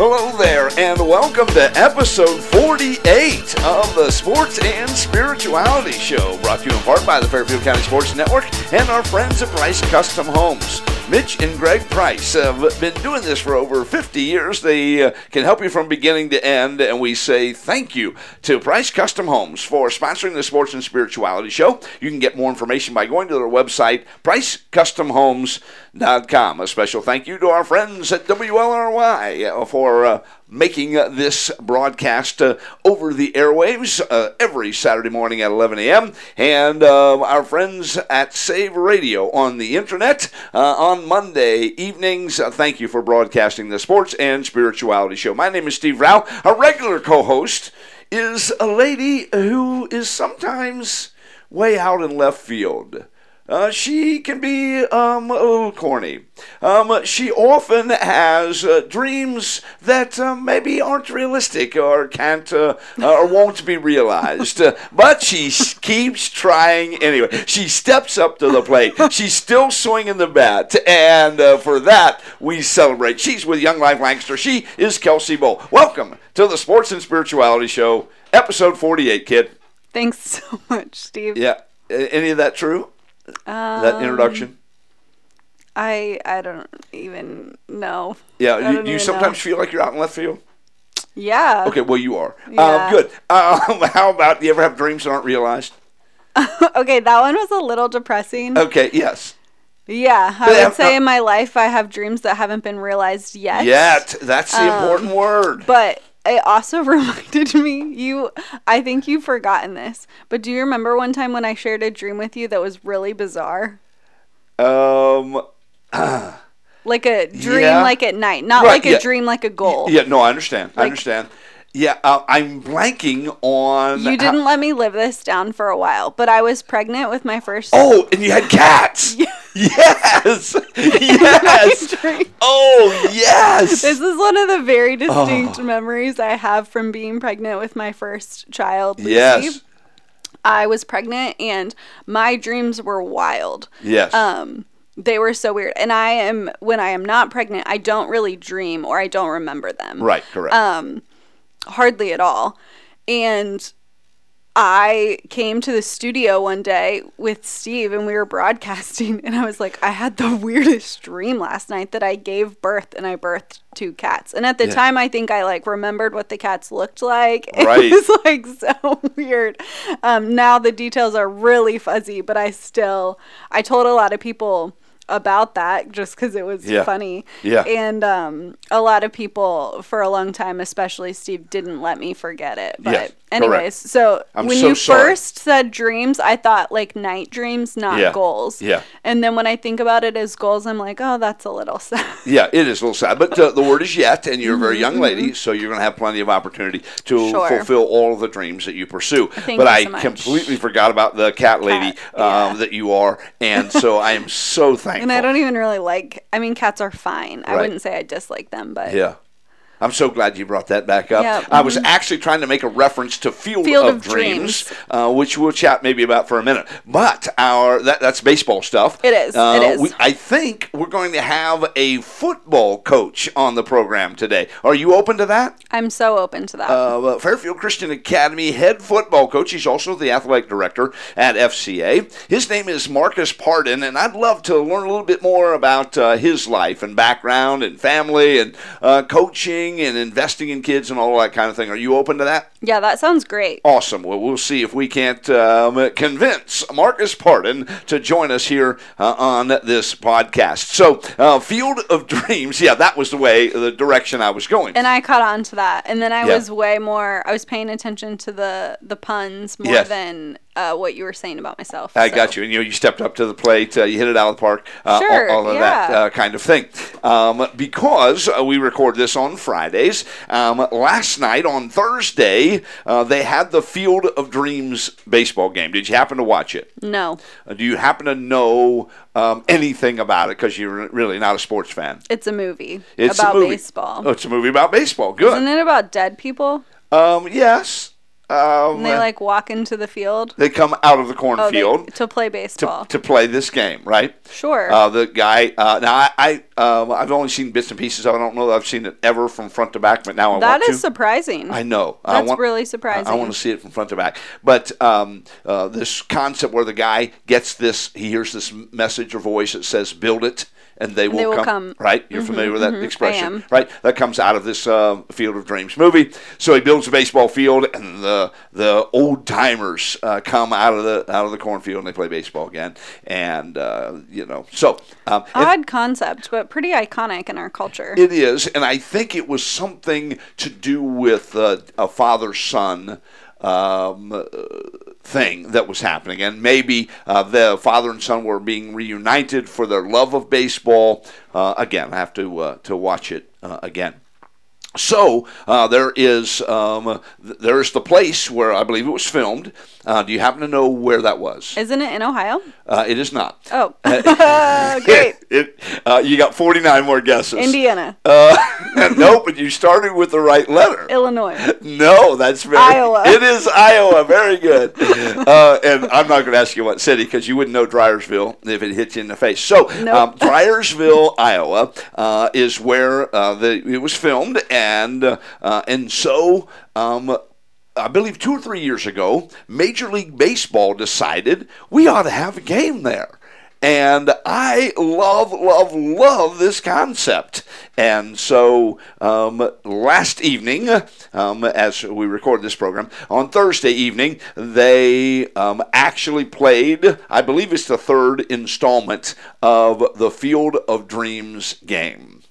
Hello there, and welcome to episode 48 of the Sports and Spirituality Show, brought to you in part by the Fairfield County Sports Network and our friends at Price Custom Homes. Mitch and Greg Price have been doing this for over 50 years. They uh, can help you from beginning to end, and we say thank you to Price Custom Homes for sponsoring the Sports and Spirituality Show. You can get more information by going to their website, pricecustomhomes.com. A special thank you to our friends at WLRY for uh, making this broadcast uh, over the airwaves uh, every Saturday morning at 11 a.m. And uh, our friends at Save Radio on the internet uh, on Monday evenings. Uh, thank you for broadcasting the Sports and Spirituality Show. My name is Steve Rao. Our regular co host is a lady who is sometimes way out in left field. Uh, she can be um, a little corny. Um, she often has uh, dreams that uh, maybe aren't realistic or can't uh, or won't be realized. Uh, but she keeps trying anyway. She steps up to the plate. She's still swinging the bat, and uh, for that we celebrate. She's with Young Life Lancaster. She is Kelsey Bowl. Welcome to the Sports and Spirituality Show, episode forty-eight, kid. Thanks so much, Steve. Yeah, any of that true? Um, that introduction? I I don't even know. Yeah, you, you sometimes know. feel like you're out in left field. Yeah. Okay, well you are. Um, Yeah. good. Um, how about do you ever have dreams that aren't realized? okay, that one was a little depressing. Okay, yes. Yeah, I But, would uh, say uh, in my life I have dreams that haven't been realized yet. Yet that's the Um, important word. But it also reminded me, you, I think you've forgotten this, but do you remember one time when I shared a dream with you that was really bizarre? Um, Like a dream Yeah. like at night, not Right, like a yeah. dream like a goal. yeah, no, I understand. I understand. Yeah, uh, I'm blanking on. You didn't let me live this down for a while, but I was pregnant with my first. Oh, and you had cats. yes, yes. Oh, yes. This is one of the very distinct Oh. memories I have from being pregnant with my first child. Lucy. yes, I was pregnant and my dreams were wild. yes. Um, they were so weird. And I am when I am not pregnant, I don't really dream or I don't remember them. right, correct. Um, hardly at all. And I came to the studio one day with Steve and we were broadcasting and I was like, I had the weirdest dream last night that I gave birth and I birthed two cats. And at the Yeah. time I think I like remembered what the cats looked like. Right. It was like so weird. Um, now the details are really fuzzy, but I still I told a lot of people about that just because it was Yeah. funny. Yeah. And um, a lot of people for a long time, especially Steve, didn't let me forget it. But Yes, anyways, correct. so I'm when so you sorry. first said dreams, I thought like night dreams, not Yeah. goals. Yeah. And then when I think about it as goals, I'm like, oh, that's a little sad. Yeah, it is a little sad, but uh, the word is yet, and you're a very young lady, so you're going to have plenty of opportunity to Mm-hmm, Sure. fulfill all of the dreams that you pursue. Thank but you I so completely forgot about the cat lady Cat, um, yeah. that you are, and so I am so thankful. and I don't even really like. I mean, cats are fine. I wouldn't say I dislike them, but Yeah. I'm so glad you brought that back up. I was mhm. actually trying to make a reference to Field, Field of, of Dreams, Dreams. Uh, which we'll chat maybe about for a minute. But our that, that's baseball stuff. It is, Uh, it is. We, I think we're going to have a football coach on the program today. Are you open to that? I'm so open to that. uh, Fairfield Christian Academy head football coach. He's also the athletic director at FCA. His name is Marcus Pardon, and I'd love to learn a little bit more about uh, his life and background and family and uh, and investing in kids and all that kind of thing. Are you open to that? Yeah, that sounds great. Awesome. Well, we'll see if we can't um, convince Marcus Pardon to join us here uh, on this podcast. So, uh, Field of Dreams, yeah, that was the way, the direction I was going. and I caught on to that. And then I Yeah. was way more. I was paying attention to the the puns more Yes. than uh, what you were saying about myself. I so. got you. And you know, you stepped up to the plate, uh, you hit it out of the park, uh, Sure, all, all of that yeah. uh, kind of thing. Um, because uh, we record this on Fridays, um, last night on Thursday, uh, they had the Field of Dreams baseball game. Did you happen to watch it? No, Uh, do you happen to know um, anything about it? Because you're really not a sports fan. it's a movie It's about a movie. baseball. Oh, it's a movie about baseball. Good. Isn't it about dead people? Um, yes. Um, And they like walk into the field they come out of the oh, cornfield they, to play baseball. to play this game, right? sure. Uh, the guy. Uh, now I, I um, I've only seen bits and pieces. I don't know that I've seen it ever from front to back, but now I that want is to. surprising. I know. I That's want, really I, surprising. I want to see it from front to back. But um, uh, this concept where the guy gets this, he hears this message or voice that says, "Build it." And they will, they will come, come. Right? You're familiar with that mhm, I expression, right? That comes out of this uh, Field of Dreams movie. So he builds a baseball field, and the the old timers uh, come out of the out of the cornfield and they play baseball again. And uh, you know, so um, Odd concept, but pretty iconic in our culture. it is, and I think it was something to do with uh, a father son um, uh, thing that was happening, and maybe uh, the father and son were being reunited for their love of baseball. Uh, again, I have to uh, to watch it uh, again. So uh, there is um, th- there is the place where I believe it was filmed. Uh, do you happen to know where that was? Isn't it in Ohio? Uh, it is not. Oh, great. It, uh, you got 49 more guesses. Indiana, Uh, no, but you started with the right letter. Illinois. No, that's very. Iowa. It is Iowa. Very good. Uh, and I'm not going to ask you what city because you wouldn't know Dyersville if it hit you in the face. So, Nope. um, Dyersville, Iowa, uh, is where uh, the it was filmed, and uh, uh, and so. Um, I believe two or three years ago, Major League Baseball decided we ought to have a game there. And I love, love, love this concept. And so um, last evening, um, as we record this program, on Thursday evening, they um, actually played, I believe it's the third installment of the Field of Dreams game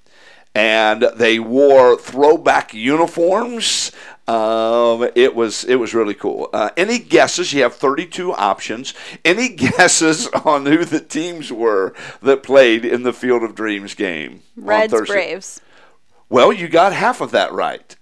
and they wore throwback uniforms. Um, it was it was really cool. Uh, any guesses? You have 32 options. Any guesses on who the teams were that played in the Field of Dreams game? Reds? Braves. Well, you got half of that right.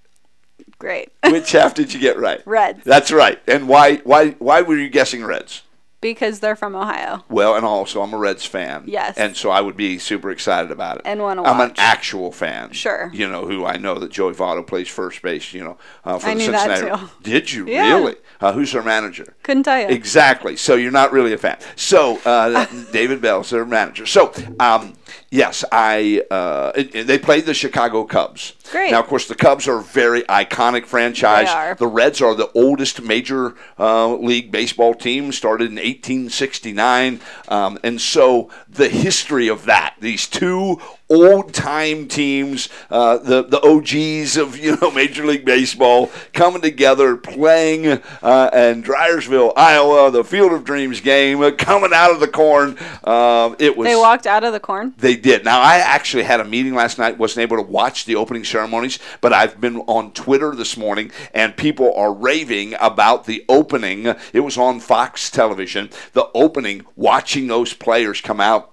Great. Which half did you get right? Reds. That's right. And why why why were you guessing Reds? Because they're from Ohio Well, and also I'm a Reds fan. Yes. And so I would be super excited about it. and want to I'm an actual fan. Sure. You know who I know that Joey Votto plays first base. You know uh, for I the knew that Cincinnati. too. Did you Yeah. really? Uh, who's their manager? Couldn't tell you. Exactly. So you're not really a fan. So uh, David Bell's their manager. So um, yes, I uh, it- it- they played the Chicago Cubs. Great. Now, of course, the Cubs are a very iconic franchise. They are. The Reds are the oldest major uh, league baseball team, started in 1869, um, and so the history of that, these two old time teams, uh, the the OGs of you know Major League Baseball coming together, playing uh, in Dyersville, Iowa, the Field of Dreams game, uh, coming out of the corn. Um, it was they walked out of the corn. They did. Now, I actually had a meeting last night, wasn't able to watch the opening ceremonies, but I've been on Twitter this morning, and people are raving about the opening. It was on Fox television, the opening, watching those players come out.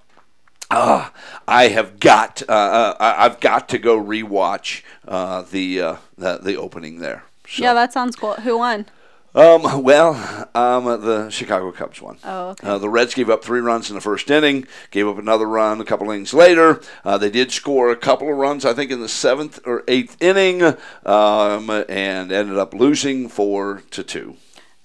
Ah, I have got, uh, uh, I've got to go rewatch uh, the, uh, the the opening there. So, Yeah, that sounds cool. Who won? Um, well, um, the Chicago Cubs won. Oh, okay. Uh, the Reds gave up three runs in the first inning, gave up another run a couple innings later. Uh, they did score a couple of runs, I think, in the seventh or eighth inning, um, and ended up losing four to two.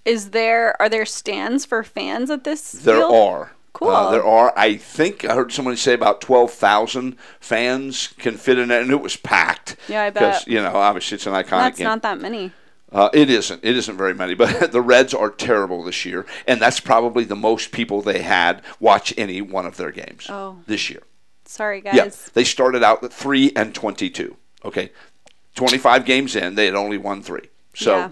Is there are there stands for fans at this? There field? are. Cool. Uh, there are. I think I heard somebody say about twelve thousand fans can fit in it, and it was packed. Yeah, I bet. Because you know, obviously, it's an iconic That's game. not that many. Uh, it isn't. It isn't very many, but the Reds are terrible this year, and that's probably the most people they had watch any one of their games Oh. this year. Sorry, guys. Yeah, they started out at three and twenty-two. Okay, twenty-five games in, they had only won three. So, Yeah.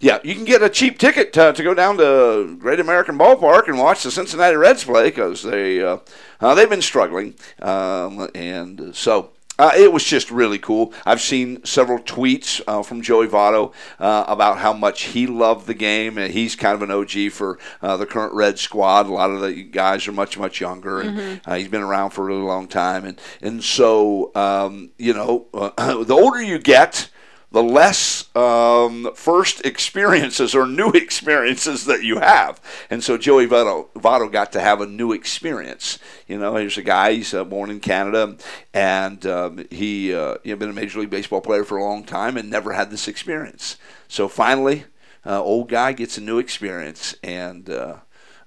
yeah, you can get a cheap ticket to, to go down to Great American Ballpark and watch the Cincinnati Reds play because they uh, uh, they've been struggling, um, and so. Uh, it was just really cool. I've seen several tweets uh, from Joey Votto uh, about how much he loved the game, and he's kind of an OG for uh, the current Red squad. A lot of the guys are much, much younger, and uh, he's been around for a really long time. And and so um, you know, uh, the older you get, the less um, first experiences or new experiences that you have. And so Joey Votto, Votto got to have a new experience. You know, here's a guy, he's uh, born in Canada, and um, he uh, know, been a Major League Baseball player for a long time and never had this experience. So finally, uh, old guy gets a new experience, and uh,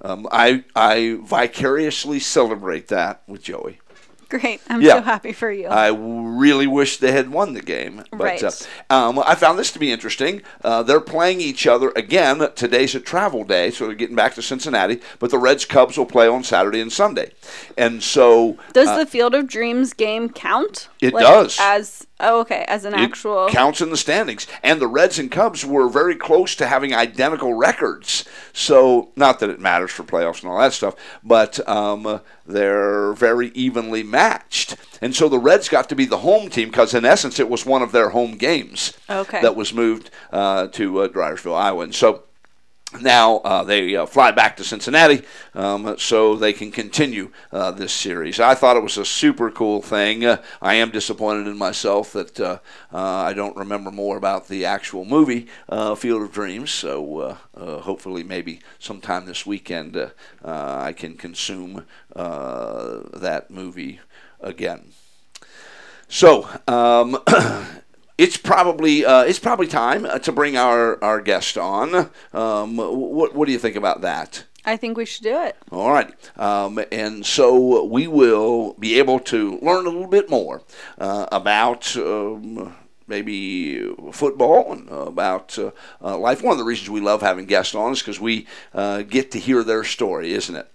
um, I I vicariously celebrate that with Joey. Great. I'm Yeah. so happy for you. I really wish they had won the game. But Right. uh, um, I found this to be interesting. Uh, they're playing each other again. Today's a travel day, so they're getting back to Cincinnati. But the Reds Cubs will play on Saturday and Sunday. And so Does uh, the Field of Dreams game count? It does. As oh, okay, as an it actual. counts in the standings. And the Reds and Cubs were very close to having identical records. So, not that it matters for playoffs and all that stuff, but um, they're very evenly matched. And so the Reds got to be the home team because, in essence, it was one of their home games Okay. that was moved uh, to uh, Dyersville, Iowa. And so now uh, they uh, fly back to Cincinnati um, so they can continue uh, this series. I thought it was a super cool thing. Uh, I am disappointed in myself that uh, uh, I don't remember more about the actual movie Field of Dreams. So hopefully, maybe sometime this weekend, I can consume that movie again. So. Um, It's probably uh, it's probably time uh, to bring our, our guest on. Um, what what do you think about that? I think we should do it. All right, um, and so we will be able to learn a little bit more uh, about. Um, Maybe football and about uh, uh, life. One of the reasons we love having guests on is because we uh, get to hear their story, isn't it?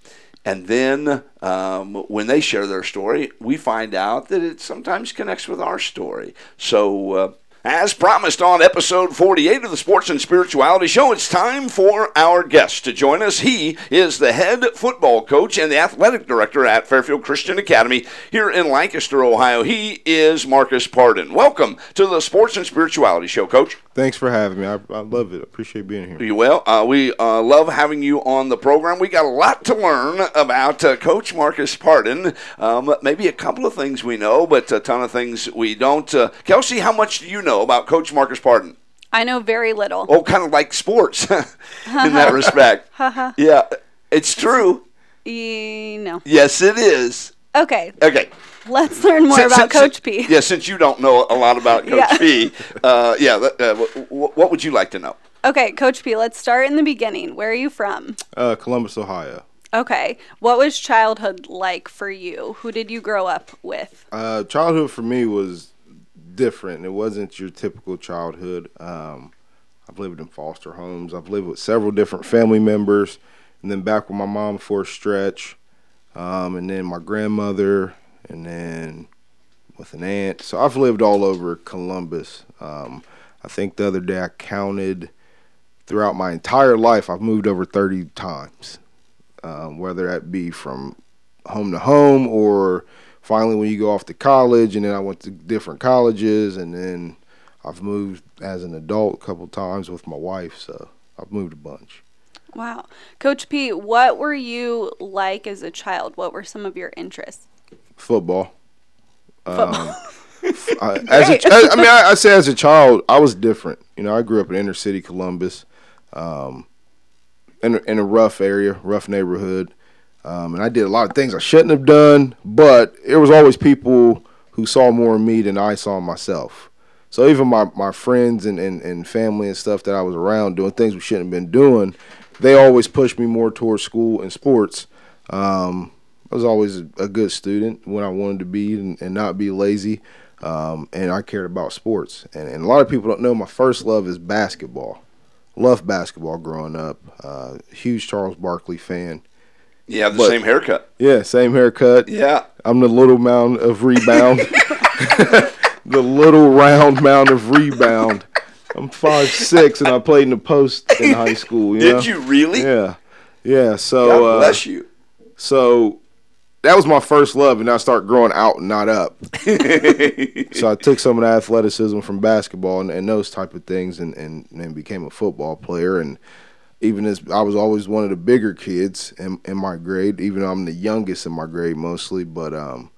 And then um, when they share their story, we find out that it sometimes connects with our story. So, uh, as promised on episode 48 of the Sports and Spirituality Show, it's time for our guest to join us. He is the head football coach and the athletic director at Fairfield Christian Academy here in Lancaster, Ohio. He is Marcus Pardon. Welcome to the Sports and Spirituality Show, Coach. Thanks for having me. I, I love it. Appreciate being here. You well. Uh, we uh, love having you on the program. We got a lot to learn about uh, Coach Marcus Pardon. Um, maybe a couple of things we know, but a ton of things we don't. Uh, Kelsey, how much do you know about Coach Marcus Pardon? I know very little. Oh, kind of like sports in that respect. yeah, it's true. E- no. Yes, it is. Okay, Okay. let's learn more Since- about since- Coach P. Yeah, since you don't know a lot about Coach Yeah. P, uh, yeah, uh, wh- wh- what would you like to know? Okay, Coach P, let's start in the beginning. Where are you from? Uh, Columbus, Ohio. Okay, what was childhood like for you? Who did you grow up with? Uh, childhood for me was different. It wasn't your typical childhood. Um, I've lived in foster homes. I've lived with several different family members, and then back with my mom for a stretch, um, and then my grandmother, and then with an aunt. So I've lived all over Columbus. Um, I think the other day I counted throughout my entire life. I've moved over thirty times, um, whether that be from home to home or finally when you go off to college and then I went to different colleges and then I've moved as an adult a couple times with my wife so I've moved a bunch. Wow. Coach P, what were you like as a child? What were some of your interests? Football. Football. I, as a, I mean, I, I say as a child, I was different. You know, I grew up in inner city Columbus, um, in, in a rough area, rough neighborhood, um, and I did a lot of things I shouldn't have done. But it was always people who saw more in me than I saw myself. So even my, my friends and, and, and family and stuff that I was around doing things we shouldn't have been doing, they always pushed me more towards school and sports. Um, I was always a, good student when I wanted to be and, and not be lazy. Um, and I cared about sports. And, and a lot of people don't know my first love is basketball. Loved basketball growing up. Uh, huge Charles Barkley fan. Have the But- same haircut. Yeah, same haircut. Yeah. I'm the little mound of rebound. the little round mound of rebound. I'm five six and I played in the post in high school. You Did know? you really? Yeah, yeah. So God uh, bless you. so that was my first love, and I started growing out and not up. so I took some of the athleticism from basketball and, and those type of things, and, and and became a football player. And even as I was always one of the bigger kids in, in my grade, even though I'm the youngest in my grade mostly, but um,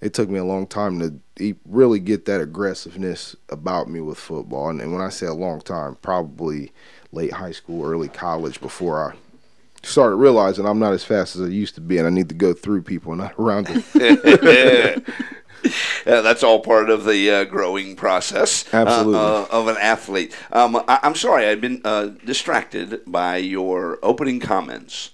it took me a long time to really get that aggressiveness about me with football. And, and when I say a long time, probably late high school, early college before I started realizing I'm not as fast as I used to be, and I need to go through people, and not around them. uh, Uh, that's all part of the uh, growing process uh, Absolutely. uh, of an athlete. Um, I, I'm sorry, I've been uh, distracted by your opening comments.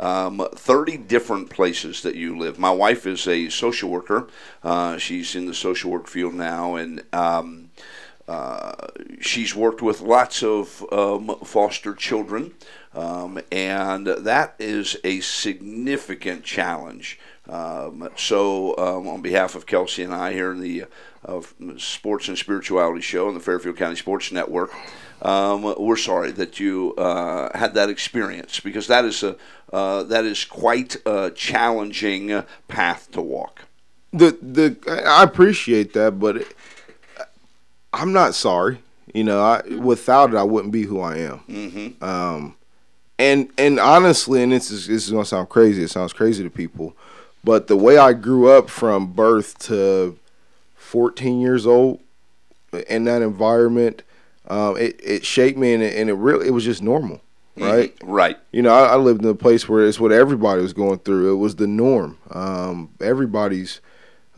Um, 30 different places that you live. My wife is a social worker. Uh, she's in the social work field now, and um, uh, she's worked with lots of um, foster children, um, and that is a significant challenge. Um, so, um, on behalf of Kelsey and I here in the uh, Sports and Spirituality Show on the Fairfield County Sports Network, um, we're sorry that you uh, had that experience because that is a uh, that is quite a challenging path to walk. the the I appreciate that, but it, I'm not sorry. You know, I without it, I wouldn't be who I am. Mm-hmm. Um, and and honestly, and this is this is gonna sound crazy. It sounds crazy to people, but the way I grew up from birth to 14 years old in that environment, um, it it shaped me, and it, and it really it was just normal, right? Right. You know, I, I lived in a place where it's what everybody was going through. It was the norm. Um, everybody's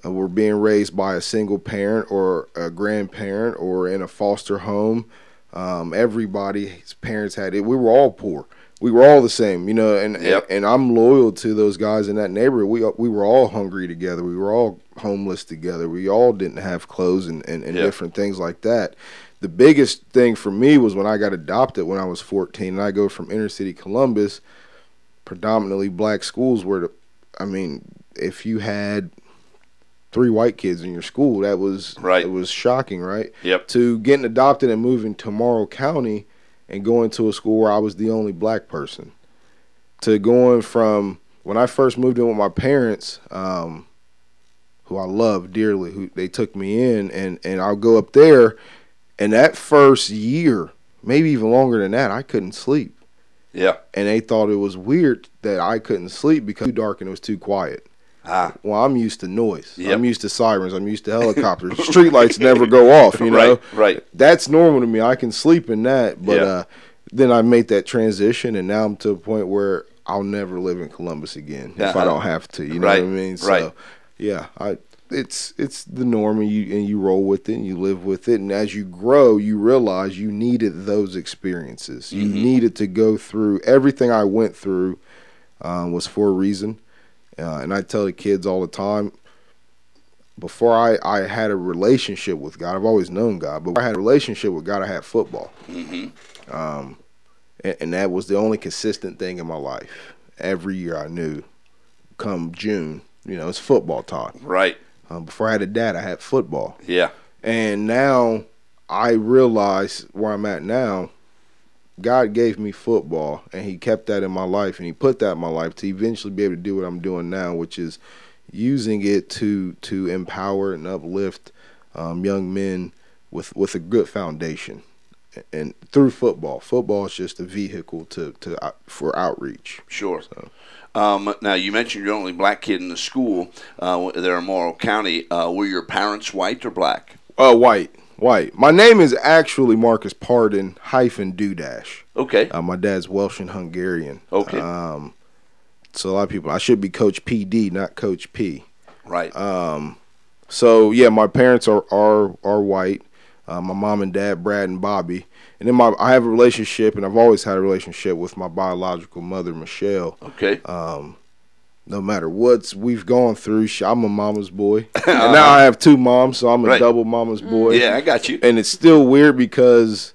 uh, were being raised by a single parent or a grandparent or in a foster home. Um, everybody's parents had it. We were all poor. We were all the same, you know. And Yep. and, I'm loyal to those guys in that neighborhood. We we were all hungry together. We were all homeless together. We all didn't have clothes and, and, and Yep. different things like that. The biggest thing for me was when I got adopted when I was 14, and I go from inner city Columbus, predominantly black schools where the, I mean, if you had three white kids in your school, that was Right. It was shocking, right? Yep. To getting adopted and moving to Morrow County and going to a school where I was the only black person, to going from when I first moved in with my parents, um, who I love dearly, who they took me in, and and I'll go up there, and that first year, maybe even longer than that, I couldn't sleep Yeah. and they thought it was weird that I couldn't sleep because it was too dark and it was too quiet. Ah. Well, I'm used to noise. Yep. I'm used to sirens. I'm used to helicopters. Streetlights never go off. You know, Right. Right. that's normal to me. I can sleep in that. But Yeah. uh, then I made that transition, and now I'm to a point where I'll never live in Columbus again if Uh-huh. I don't have to. You know Right. what I mean? So, Right. yeah, I. It's it's the norm, and you and you roll with it, and you live with it, and as you grow, you realize you needed those experiences. You Mm-hmm. needed to go through everything I went through um, was for a reason, uh, and I tell the kids all the time. Before I, I had a relationship with God, I've always known God, but I had a relationship with God, I had football. Mm-hmm. Um, and, and that was the only consistent thing in my life. Every year I knew, come June, you know, it's football time. Right. Um, before I had a dad, I had football. Yeah. And now I realize where I'm at now. God gave me football, and He kept that in my life, and He put that in my life to eventually be able to do what I'm doing now, which is using it to to empower and uplift um, young men with with a good foundation, and through football. Football is just a vehicle to to uh, for outreach. Sure. Um, now you mentioned you're the only black kid in the school uh, there in Morrow County. Uh, were your parents white or black? Uh, white, white. My name is actually Marcus Pardon hyphen Dudash. Okay. Uh, my dad's Welsh and Hungarian. Okay. Um, so a lot of people, I should be Coach PD, not Coach P. right. Um, so yeah, my parents are are are white. Uh, my mom and dad, Brad and Bobby, and then my I have a relationship, and I've always had a relationship with my biological mother, Michelle. okay. Um, no matter what we've gone through, I'm a mama's boy. and now I have two moms, so I'm a Right. double mama's boy yeah, I got you. and it's still weird because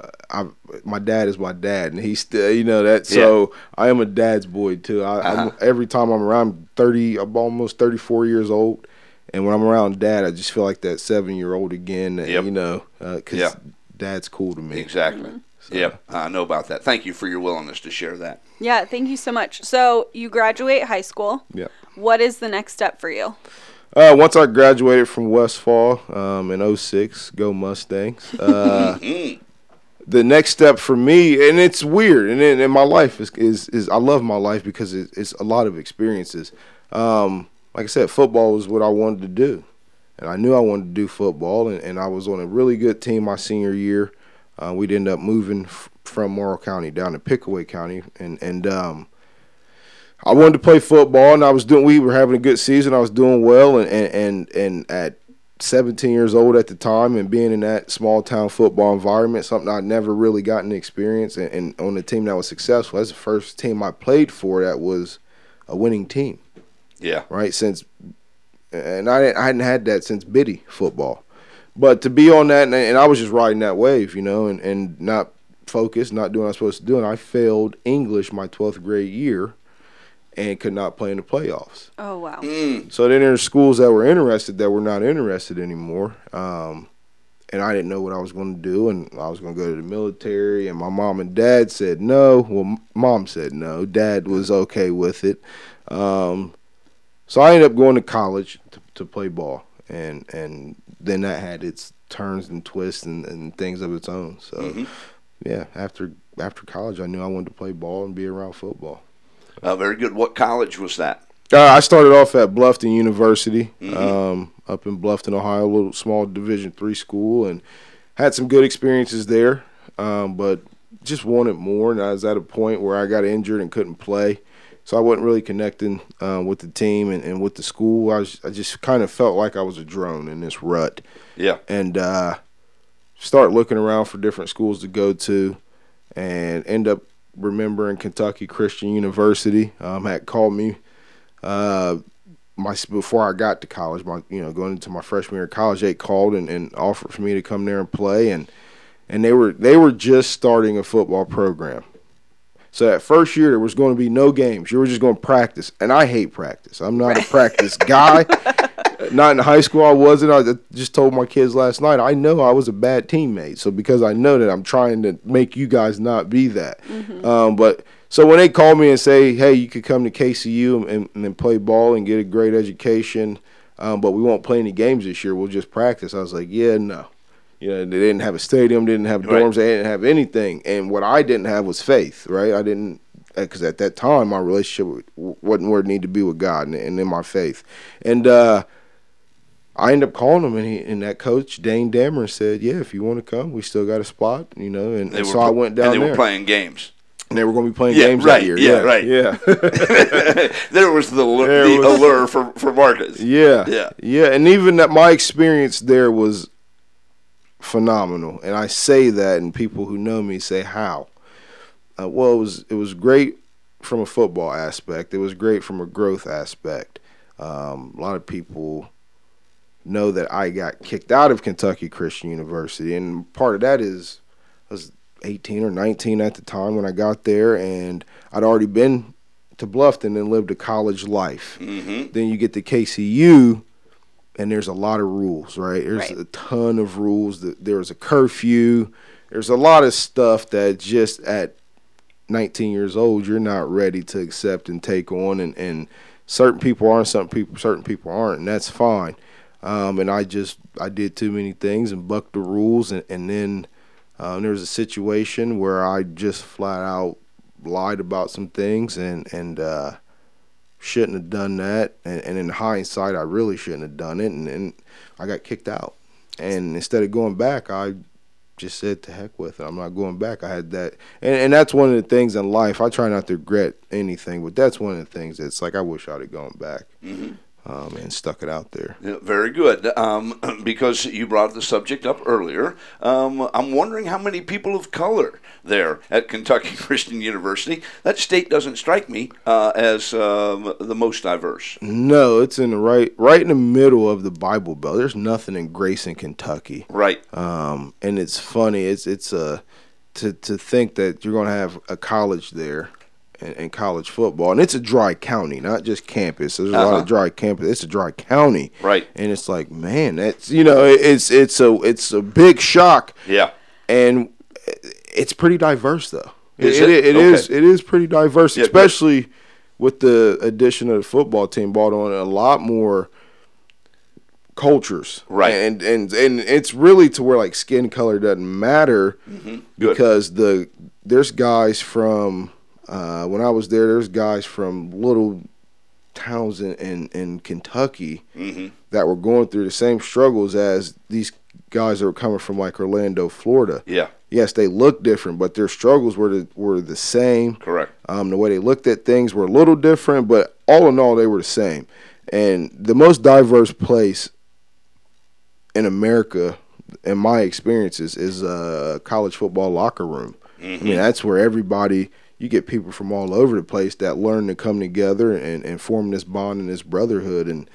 uh, I my dad is my dad, and he's still you know that. So I am a dad's boy too. I, I'm, Uh-huh. every time I'm around, I'm thirty, I'm almost thirty four years old, and when I'm around dad, I just feel like that seven year old again. Yep. You know, because Yeah. dad's cool to me. Exactly. Yep. I know about that. Thank you for your willingness to share that. Yeah, thank you so much. So you graduate high school. Yeah. What is the next step for you? Uh, once I graduated from Westfall um, in 06, go Mustangs. Uh, Mm. the next step for me, and it's weird, and in my life is, is is I love my life because it, it's a lot of experiences. Um, like I said, football was what I wanted to do, and I knew I wanted to do football, and, and I was on a really good team my senior year. Uh, we'd end up moving f- from Morrow County down to Pickaway County, and and um, I wanted to play football, and I was doing. We were having a good season. I was doing well, and and and, and at 17 years old at the time, and being in that small town football environment, something I'd never really gotten experience, and, and on a team that was successful. That's the first team I played for that was a winning team. Yeah. Right since, and I didn't, I hadn't had that since Biddy football, but to be on that, and, and I was just riding that wave, you know, and and not focused, not doing what I was supposed to do, and I failed English my 12th grade year and could not play in the playoffs. Oh wow. Mm. So then there's schools that were interested that were not interested anymore. Um, and I didn't know what I was going to do, and I was going to go to the military. And my mom and dad said no. Well, m- mom said no. Dad was okay with it. Um, so I ended up going to college to, to play ball, and and then that had its turns and twists and, and things of its own. So Mhm. yeah, after after college, I knew I wanted to play ball and be around football. Uh, very good. What college was that? Uh, I started off at Bluffton University, Mhm. um, up in Bluffton, Ohio, a little small Division three school, and had some good experiences there. Um, but just wanted more, and I was at a point where I got injured and couldn't play, so I wasn't really connecting uh, with the team and, and with the school. I was, I just kind of felt like I was a drone in this rut, Yeah. and uh, start looking around for different schools to go to, and end up remembering Kentucky Christian University. Um, had called me uh, my before I got to college, my you know going into my freshman year of college, they called and, and offered for me to come there and play, and and they were they were just starting a football program. So that first year there was going to be no games. You were just going to practice, and I hate practice. I'm not a practice guy. Not in high school, I wasn't. I just told my kids last night. I know I was a bad teammate, so because I know that, I'm trying to make you guys not be that. Um, but so when they call me and say, "Hey, you could come to KCU and, and, and play ball and get a great education," um, but we won't play any games this year. We'll just practice. I was like, "Yeah, no." You know, they didn't have a stadium, didn't have Right. dorms, they didn't have anything. And what I didn't have was faith, right? I didn't, because at that time my relationship wasn't where it needed to be with God and, and in my faith. And uh, I ended up calling him, and, he, and that coach Dane Dameron said, "Yeah, if you want to come, we still got a spot." You know, and, and so I went down and they there, were playing games. and they were going to be playing Yeah, games right, that year. yeah, Yeah, right. Yeah. there was the There the was- allure for for Marcus. Yeah. Yeah. Yeah. And even that my experience there was phenomenal. And I say that and people who know me say how. Uh, well, it was it was great from a football aspect. It was great from a growth aspect. Um, a lot of people know that I got kicked out of Kentucky Christian University, and part of that is I was 18 or 19 at the time when I got there, and I'd already been to Bluffton and lived a college life. hmm Then you get to KCU, and there's a lot of rules, right? There's Right. a ton of rules. Th- There's a curfew. There's a lot of stuff that just at 19 years old you're not ready to accept and take on, and, and certain people aren't, certain people certain people aren't, and that's fine. Um, and I just I did too many things and bucked the rules, and, and then um, there was a situation where I just flat out lied about some things, and and uh, shouldn't have done that. And, and in hindsight, I really shouldn't have done it, and, and I got kicked out. And instead of going back, I just said to heck with it. I'm not going back. I had that, and, and that's one of the things in life. I try not to regret anything, but that's one of the things that's like I wish I'd have gone back Mhm. Um, and stuck it out there. Yeah, very good. Um, because you brought the subject up earlier, um, I'm wondering how many people of color there at Kentucky Christian University. That state doesn't strike me uh, as um, the most diverse. No, it's in the right, right in the middle of the Bible Belt. There's nothing in Grayson, Kentucky. Right. um, and it's funny. It's it's a to to think that you're going to have a college there and, and college football, and it's a dry county, not just campus. There's a lot Uh-huh. of dry campus. It's a dry county, Right. and it's like, man, that's you know, it's it's a it's a big shock, Yeah. and it's pretty diverse though. Is it, it? it Okay. is- it is pretty diverse, Yeah, especially with the addition of the football team. Brought on a lot more cultures, Right. And and and it's really to where like skin color doesn't matter Good. because the there's guys from uh, when I was there. There's guys from little towns in in, in Kentucky hmm that were going through the same struggles as these guys that were coming from like Orlando, Florida. Yeah. yes, they look different, but their struggles were the, were the same. Correct. Um, the way they looked at things were a little different, but all in all, they were the same. And the most diverse place in America, in my experiences, is a college football locker room. I mean, that's where everybody you get people from all over the place that learn to come together and, and form this bond and this brotherhood and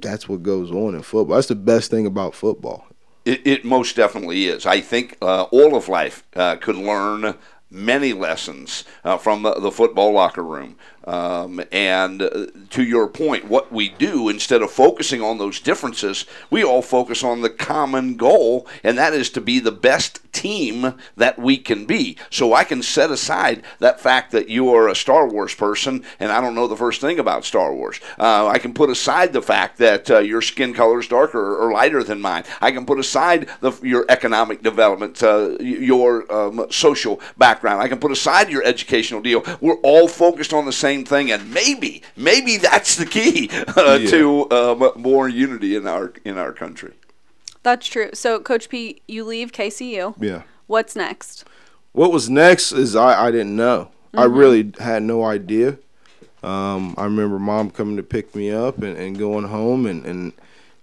that's what goes on in football. That's the best thing about football. It, it most definitely is. I think uh, all of life uh, could learn many lessons uh, from the, the, football locker room. Um, and uh, to your point, what we do instead of focusing on those differences, we all focus on the common goal, and that is to be the best team that we can be. So I can set aside that fact that you are a Star Wars person and I don't know the first thing about Star Wars. Uh, I can put aside the fact that uh, your skin color is darker or lighter than mine. I can put aside the, your economic development, uh, your um, social background. I can put aside your educational deal. We're all focused on the same thing, and maybe, maybe that's the key uh, yeah. to um, more unity in our in our country. That's true. So, Coach P, you leave KCU. Yeah. What's next? What was next is I, I didn't know. Mm-hmm. I really had no idea. Um, I remember mom coming to pick me up and, and going home and, and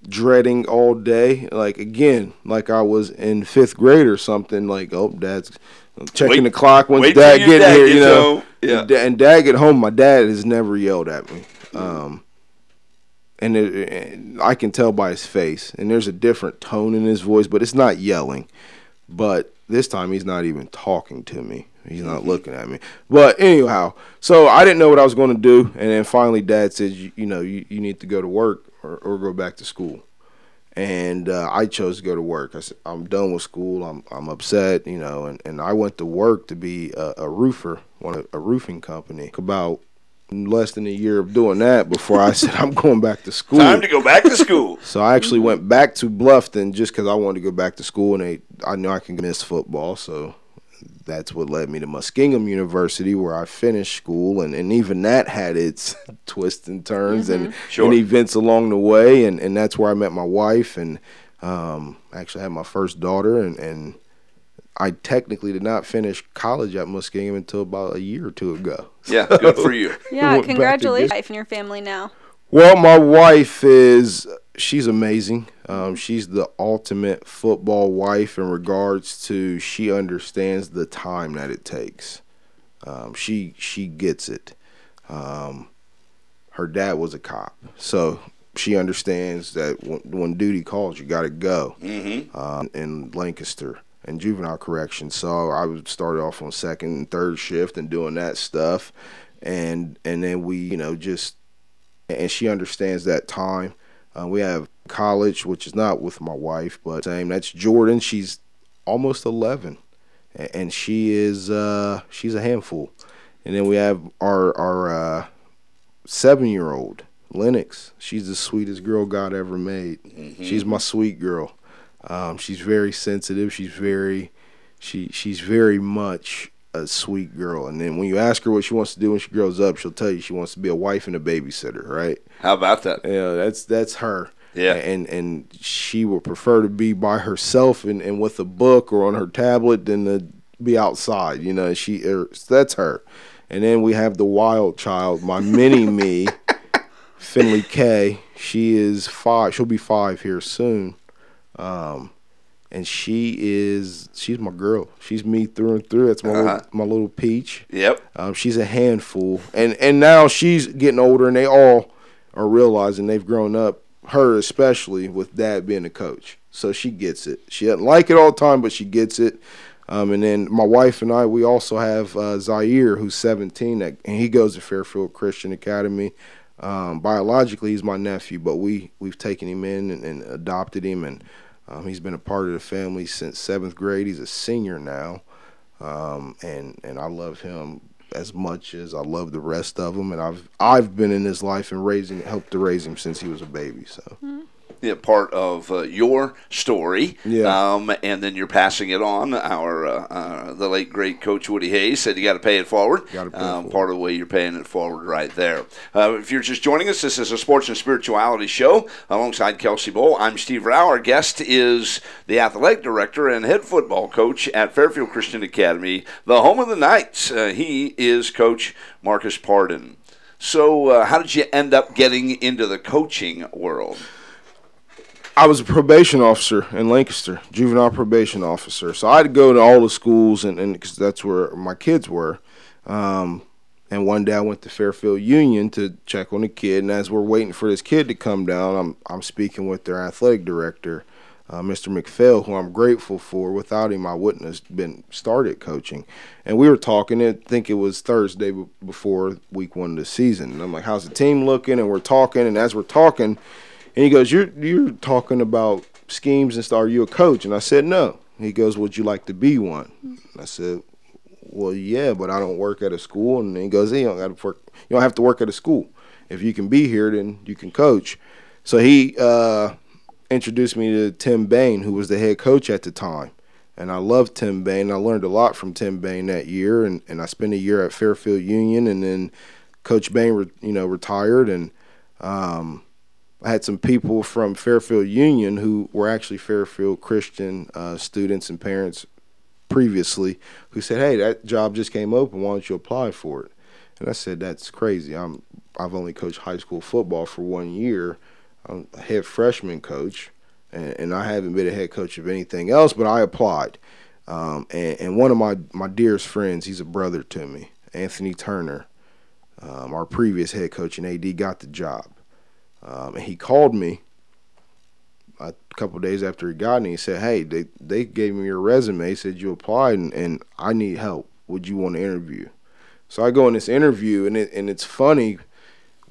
dreading all day. Like, again, like I was in fifth grade or something. Like, oh, dad's checking wait, the clock. When's dad getting dad here? You know? Yeah. And, and, dad get home. My dad has never yelled at me. Um, and, it, and I can tell by his face. And there's a different tone in his voice, but it's not yelling. But this time he's not even talking to me. He's not mm-hmm. looking at me. But anyhow, so I didn't know what I was going to do, and then finally, Dad said, "You, you know, you, you need to go to work or, or go back to school." And uh, I chose to go to work. I said, "I'm done with school. I'm I'm upset, you know." And, and I went to work to be a, a roofer, one a roofing company. About less than a year of doing that before I said I'm going back to school. Time to go back to school. so I actually went back to Bluffton just because I wanted to go back to school, and they, I knew I can miss football, so that's what led me to Muskingum University, where I finished school, and, and even that had its twists and turns mm-hmm. and, sure. and events along the way, and, and that's where I met my wife, and um, actually had my first daughter, and, and I technically did not finish college at Muskingum until about a year or two ago. Yeah, good for you. yeah, congratulations, wife and your family now. Well, my wife is she's amazing. Um, she's the ultimate football wife in regards to she understands the time that it takes. Um, she she gets it. Um, her dad was a cop, so she understands that when, when duty calls, you got to go. Mm-hmm. Um, in Lancaster, and juvenile correction. So I would start off on second and third shift and doing that stuff, and and then we you know just and she understands that time. Uh, we have college, which is not with my wife, but same. That's Jordan. She's almost eleven, and she is uh, she's a handful. And then we have our our uh, seven year old Lennox. She's the sweetest girl God ever made. Mm-hmm. She's my sweet girl. Um, she's very sensitive. She's very, she she's very much a sweet girl. And then when you ask her what she wants to do when she grows up, she'll tell you she wants to be a wife and a babysitter. Right? How about that? Yeah, that's that's her. Yeah. And and she would prefer to be by herself and, and with a book or on her tablet than to be outside. You know, she er, that's her. And then we have the wild child, my mini me, Finley K. She is five. She'll be five here soon. Um, and she is she's my girl. She's me through and through. That's my uh-huh. little, my little peach. Yep. Um, she's a handful, and and now she's getting older, and they all are realizing they've grown up. Her especially with dad being a coach, so she gets it. She doesn't like it all the time, but she gets it. Um, and then my wife and I, we also have uh, Zaire, who's 17, that, and he goes to Fairfield Christian Academy. Um, biologically, he's my nephew, but we we've taken him in and, and adopted him, and um, he's been a part of the family since seventh grade. He's a senior now, um, and and I love him as much as I love the rest of them. And I've I've been in his life and raising helped to raise him since he was a baby. So. Mm-hmm. Yeah, part of uh, your story. Yeah. Um, and then you're passing it on. Our uh, uh, the late great Coach Woody Hayes said you got to pay it forward. Pay um, forward. Part of the way you're paying it forward right there. Uh, if you're just joining us, this is a sports and spirituality show alongside Kelsey Bowl. I'm Steve Rao. Our guest is the athletic director and head football coach at Fairfield Christian Academy, the home of the Knights. Uh, he is Coach Marcus Pardon. So, uh, how did you end up getting into the coaching world? I was a probation officer in Lancaster, juvenile probation officer. So I had to go to all the schools, and because that's where my kids were. Um, and one day I went to Fairfield Union to check on the kid, and as we're waiting for this kid to come down, I'm I'm speaking with their athletic director, uh, Mr. McPhail, who I'm grateful for. Without him, I wouldn't have been started coaching. And we were talking. I think it was Thursday before week one of the season. And I'm like, "How's the team looking?" And we're talking, and as we're talking. And he goes, "You're you're talking about schemes and stuff. Are you a coach?" And I said, "No." He goes, "Would you like to be one?" And I said, "Well, yeah, but I don't work at a school." And he goes, "You don't got to work. You don't have to work at a school. If you can be here, then you can coach." So he uh, introduced me to Tim Bain, who was the head coach at the time. And I loved Tim Bain. I learned a lot from Tim Bain that year, and, and I spent a year at Fairfield Union, and then Coach Bain, re, you know, retired, and um, I had some people from Fairfield Union who were actually Fairfield Christian uh, students and parents previously who said, "Hey, that job just came open. Why don't you apply for it?" And I said, "That's crazy. I'm I've only coached high school football for one year. I'm a head freshman coach, and, and I haven't been a head coach of anything else. But I applied, um, and, and one of my my dearest friends, he's a brother to me, Anthony Turner, um, our previous head coach in AD, got the job." Um, and he called me a couple days after he got me. He said, "Hey, they they gave me your resume. Said you applied, and, and I need help. Would you want to interview?" So I go in this interview, and it and it's funny.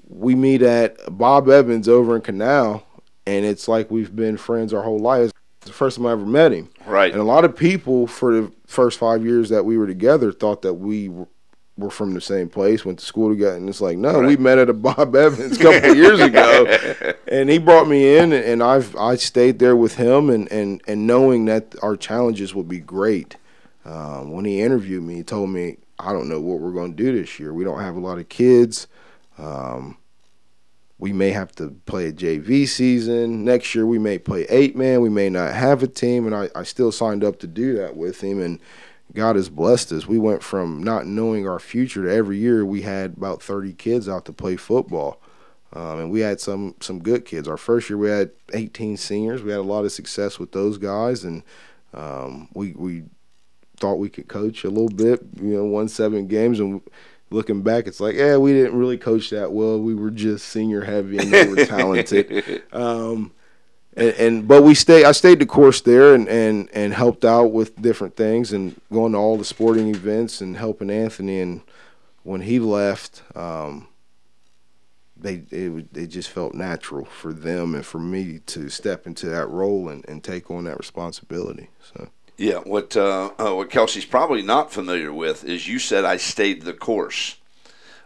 We meet at Bob Evans over in Canal, and it's like we've been friends our whole lives. It's the first time I ever met him. Right. And a lot of people for the first five years that we were together thought that we were from the same place, went to school together, and it's like, no, we met at a Bob Evans a couple of years ago, and he brought me in, and I've I stayed there with him, and and and knowing that our challenges would be great. Um, when he interviewed me, he told me, I don't know what we're going to do this year. We don't have a lot of kids. Um, we may have to play a JV season next year. We may play eight man. We may not have a team, and I, I still signed up to do that with him. And God has blessed us. We went from not knowing our future to every year we had about 30 kids out to play football. Um, and we had some some good kids. Our first year we had 18 seniors. We had a lot of success with those guys, and um, we we thought we could coach a little bit. You know, won seven games, and looking back, it's like, yeah, we didn't really coach that well. We were just senior heavy, and they were talented. Um, and, and but we stay. I stayed the course there and, and and helped out with different things and going to all the sporting events and helping Anthony. And when he left, um, they it, it just felt natural for them and for me to step into that role and, and take on that responsibility. So Yeah, what uh, uh, what Kelsey's probably not familiar with is you said I stayed the course.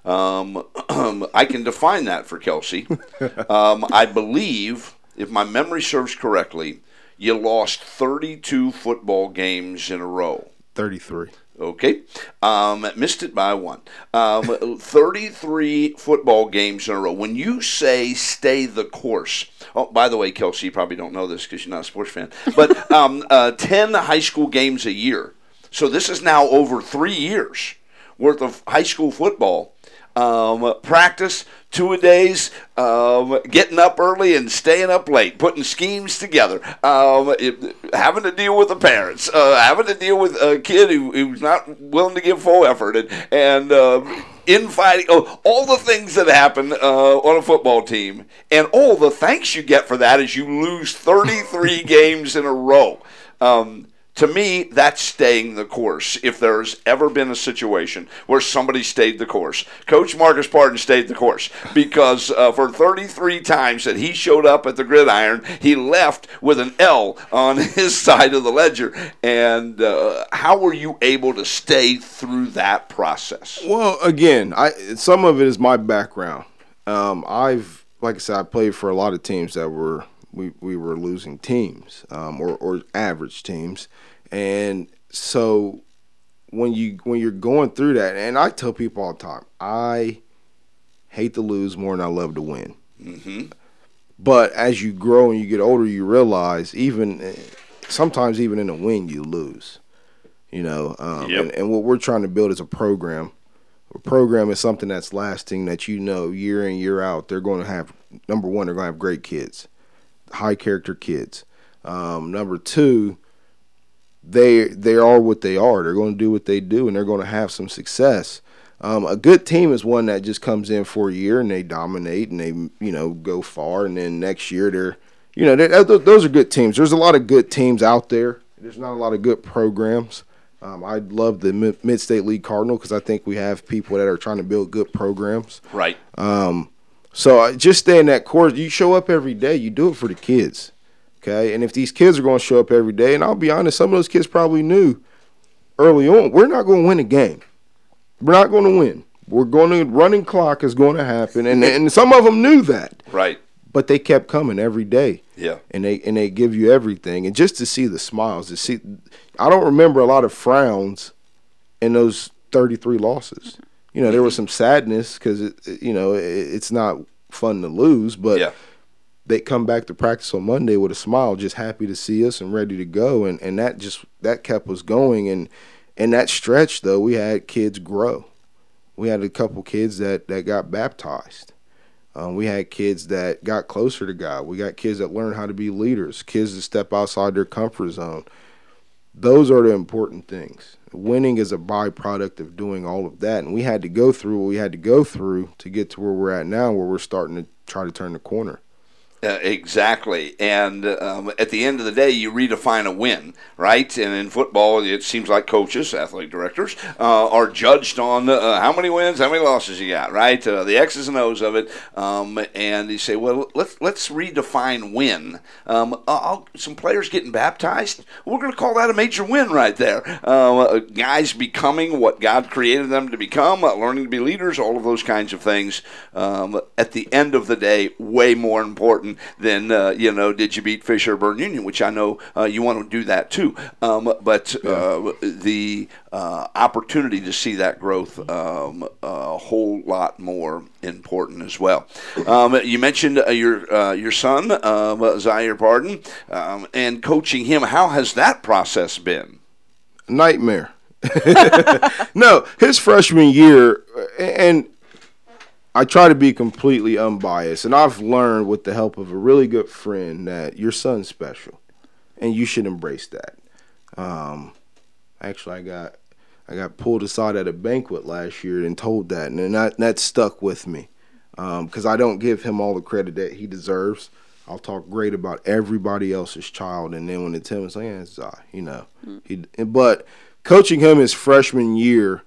Um, I can define that for Kelsey. Um, I believe, if my memory serves correctly, you lost 32 football games in a row. thirty three. Okay. Um, missed it by one. Um, 33 football games in a row. When you say stay the course, oh, by the way, Kelsey, you probably don't know this because you're not a sports fan, but um, uh, 10 high school games a year. So this is now over three years worth of high school football. Um, practice, two a days, um, getting up early and staying up late, putting schemes together, um, it, having to deal with the parents, uh, having to deal with a kid who, who's not willing to give full effort, and, and uh, infighting, oh, all the things that happen uh, on a football team, and all the thanks you get for that is you lose 33 games in a row. Um, to me, that's staying the course. If there's ever been a situation where somebody stayed the course, Coach Marcus Pardon stayed the course because uh, for 33 times that he showed up at the gridiron, he left with an L on his side of the ledger. And uh, how were you able to stay through that process? Well, again, I some of it is my background. Um, I've like I said, I played for a lot of teams that were we, we were losing teams um, or, or average teams. And so when you when you're going through that, and I tell people all the time, I hate to lose more than I love to win. Mm-hmm. But as you grow and you get older, you realize even sometimes even in a win you lose. You know, um, Yep. and, and what we're trying to build is a program. A program is something that's lasting that you know year in year out. They're going to have number one, they're going to have great kids, high character kids. Um, number two, they they are what they are. They're going to do what they do, and they're going to have some success. Um, a good team is one that just comes in for a year and they dominate and they you know go far, and then next year they're you know they're, th- those are good teams. There's a lot of good teams out there. There's not a lot of good programs. Um, I love the Mid State League Cardinal because I think we have people that are trying to build good programs. Right. So uh, just stay in that course. You show up every day. You do it for the kids, okay? And if these kids are going to show up every day, and I'll be honest, some of those kids probably knew early on we're not going to win a game. We're not going to win. We're going to running clock is going to happen, and and some of them knew that, Right. but they kept coming every day. Yeah. and they and they give you everything, and just to see the smiles, to see, I don't remember a lot of frowns in those thirty three losses. You know, there was some sadness because you know it, it's not fun to lose, but yeah. They come back to practice on Monday with a smile, just happy to see us and ready to go, and and that just that kept us going. And in that stretch, though, we had kids grow. We had a couple kids that that got baptized. Um, we had kids that got closer to God. We got kids that learned how to be leaders. Kids that step outside their comfort zone. Those are the important things. Winning is a byproduct of doing all of that, and we had to go through what we had to go through to get to where we're at now, where we're starting to try to turn the corner. Uh, exactly. And um, at the end of the day, you redefine a win, right? And in football, it seems like coaches, athletic directors, uh, are judged on uh, how many wins, how many losses you got, right? Uh, the X's and O's of it. Um, and you say, well, let's let's redefine win. Um, I'll, some players getting baptized, we're going to call that a major win right there. Uh, guys becoming what God created them to become, uh, learning to be leaders, all of those kinds of things. Um, at the end of the day, way more important than uh, you know, did you beat Fisher Berne Union, which I know uh, you want to do that too. Um, but uh, the uh, opportunity to see that growth um, a whole lot more important as well. Um, you mentioned uh, your uh, your son um, Zaire Pardon um, and coaching him. How has that process been? nightmare. no, his freshman year, and I try to be completely unbiased, and I've learned with the help of a really good friend that your son's special, and you should embrace that. Um, actually, I got I got pulled aside at a banquet last year and told that, and that that stuck with me because I don't give him all the credit that he deserves. I'll talk great about everybody else's child, and then when it's him, it's like, yeah, it's uh, you know, he. But coaching him his freshman year,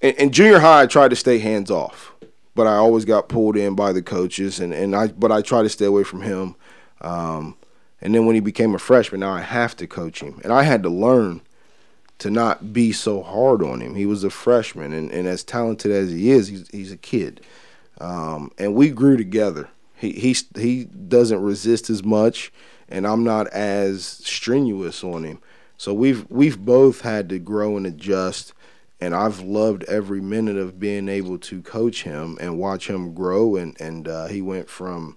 in, in junior high, I tried to stay hands off, but I always got pulled in by the coaches, and, and I but I try to stay away from him. Um, and then when he became a freshman, now I have to coach him, and I had to learn to not be so hard on him. He was a freshman, and, and as talented as he is, he's he's a kid, um, and we grew together. He he he doesn't resist as much, and I'm not as strenuous on him. So we've we've both had to grow and adjust, and I've loved every minute of being able to coach him and watch him grow. And and uh, he went from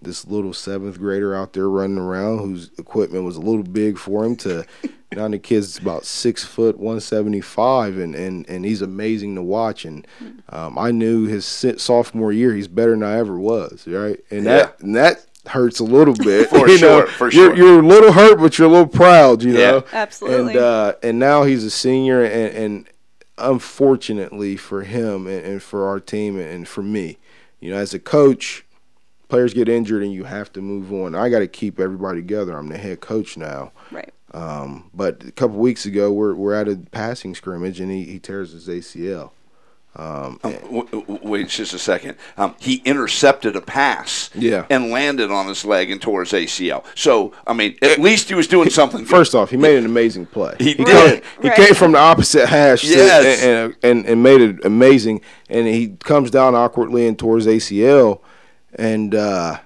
this little seventh grader out there running around whose equipment was a little big for him to now the kid's about six foot one seventy five and, and and he's amazing to watch and um, I knew his sophomore year he's better than I ever was right and that and that hurts a little bit For you sure, know? for you're, you're a little hurt but you're a little proud you Yeah. know Absolutely. and uh, and now he's a senior and, and unfortunately for him and, and for our team and for me you know as a coach players get injured and you have to move on. I got to keep everybody together. I'm the head coach now. Right. Um, but a couple weeks ago, we're we're at a passing scrimmage and he, he tears his ACL. Um, Um, w- w- wait just a second. Um, he intercepted a pass Yeah. and landed on his leg and tore his ACL. So, I mean, at least he was doing something. First off, he made an amazing play. He came- did. he Right. came from the opposite hash to- Yes. and, and and made it amazing. And he comes down awkwardly and tore his ACL. And uh,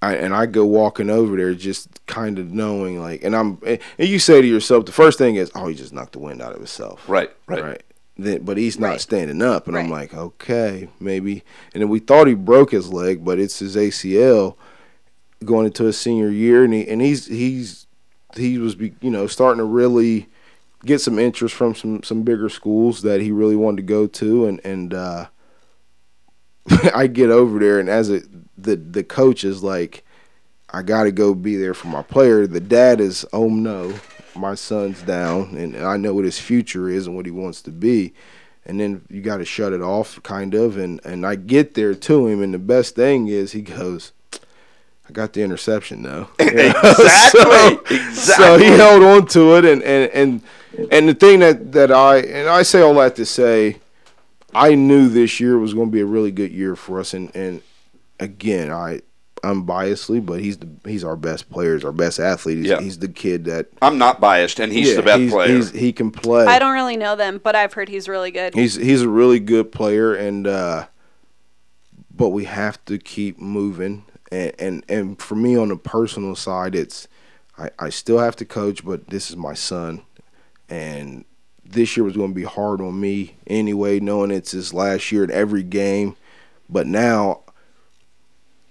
I, and I go walking over there, just kind of knowing like, and I'm, and you say to yourself, the first thing is, oh, he just knocked the wind out of himself. Right, right, right. Then, but he's not Right. standing up, and I'm like, okay, maybe. And then we thought he broke his leg, but it's his ACL going into his senior year, and he and he's he's he was be, you know starting to really get some interest from some some bigger schools that he really wanted to go to, and and uh, I get over there, and as a the the coach is like, I got to go be there for my player. The dad is, oh no, my son's down, and I know what his future is and what he wants to be. And then you got to shut it off, kind of. And and I get there to him, and the best thing is he goes, I got the interception though. Exactly, so, exactly. so he held on to it, and and and and the thing that that I and I say all that to say, I knew this year was going to be a really good year for us, and and again, I unbiasedly, but he's the he's our best player, he's our best athlete. He's, Yeah. he's the kid that I'm not biased, and he's yeah, the best he's- player. he's- he can play. I don't really know them, but I've heard he's really good. He's he's a really good player, and uh, but we have to keep moving. And, and and for me on the personal side, it's I, I still have to coach, but this is my son, and this year was going to be hard on me anyway, knowing it's his last year in every game. But now,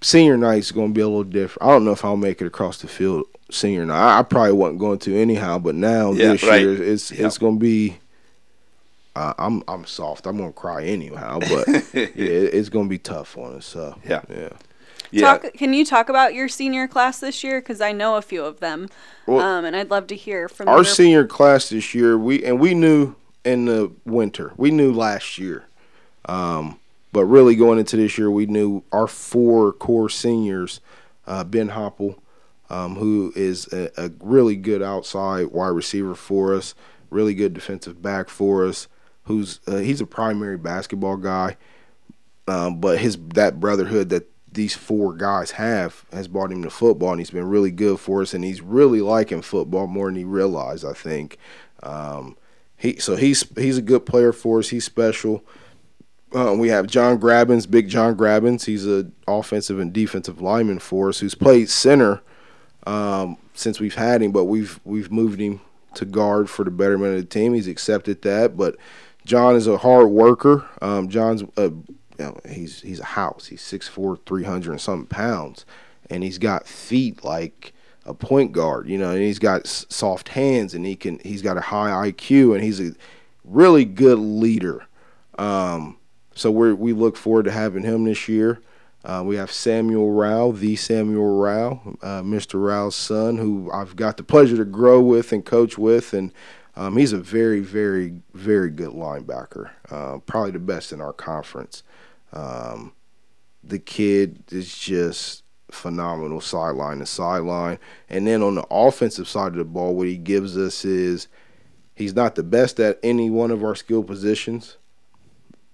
senior night is going to be a little different. I don't know if I'll make it across the field senior night. I, I probably wasn't going to anyhow, but now Yeah, this right. year it's Yeah. it's going to be. Uh, I'm I'm soft. I'm gonna cry anyhow, but yeah, it, it's gonna be tough on us. So Yeah. yeah. yeah, Talk, can you talk about your senior class this year? Because I know a few of them, Well, um, and I'd love to hear from Our your- senior class this year, we and we knew in the winter, we knew last year, um, but really going into this year, we knew our four core seniors, uh, Ben Hopple, um, who is a, a really good outside wide receiver for us, really good defensive back for us. Who's uh, he's a primary basketball guy, um, but his that brotherhood that these four guys have has brought him to football, and he's been really good for us, and he's really liking football more than he realized. I think. Um, he so he's he's a good player for us. He's special. Uh, we have John Grabbins, Big John Grabbins. He's an offensive and defensive lineman for us, who's played center um, since we've had him, but we've we've moved him to guard for the betterment of the team. He's accepted that, but John is a hard worker. Um, John's a, you know, he's he's a house. He's 6'4", 300 and something pounds, and he's got feet like a point guard. You know, and he's got soft hands, and he can he's got a high IQ, and he's a really good leader. Um, so we we look forward to having him this year. Uh, we have Samuel Rao, the Samuel Rao, uh, Mr. Rao's son, who I've got the pleasure to grow with and coach with, and um, he's a very, very, very good linebacker. Uh, probably the best in our conference. Um, the kid is just phenomenal sideline to sideline. And then on the offensive side of the ball, what he gives us is he's not the best at any one of our skill positions,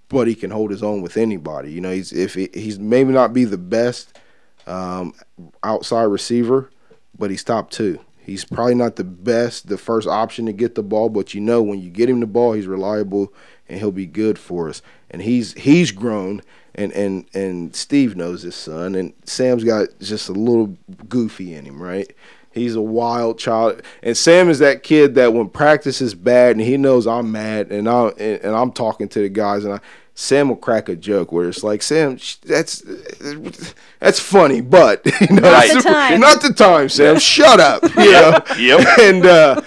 but he can hold his own with anybody. You know, he's if he, he's maybe not be the best um, outside receiver, but he's top two. He's probably not the best, the first option to get the ball, but you know when you get him the ball, he's reliable and he'll be good for us. And he's he's grown, and and and Steve knows his son, and Sam's got just a little goofy in him, right? He's a wild child, and Sam is that kid that when practice is bad and he knows I'm mad, and I and, and I'm talking to the guys, and I, Sam will crack a joke where it's like, Sam, that's that's funny, but you know, Not the time. not the time, Sam. Shut up, you know. Yep. And uh,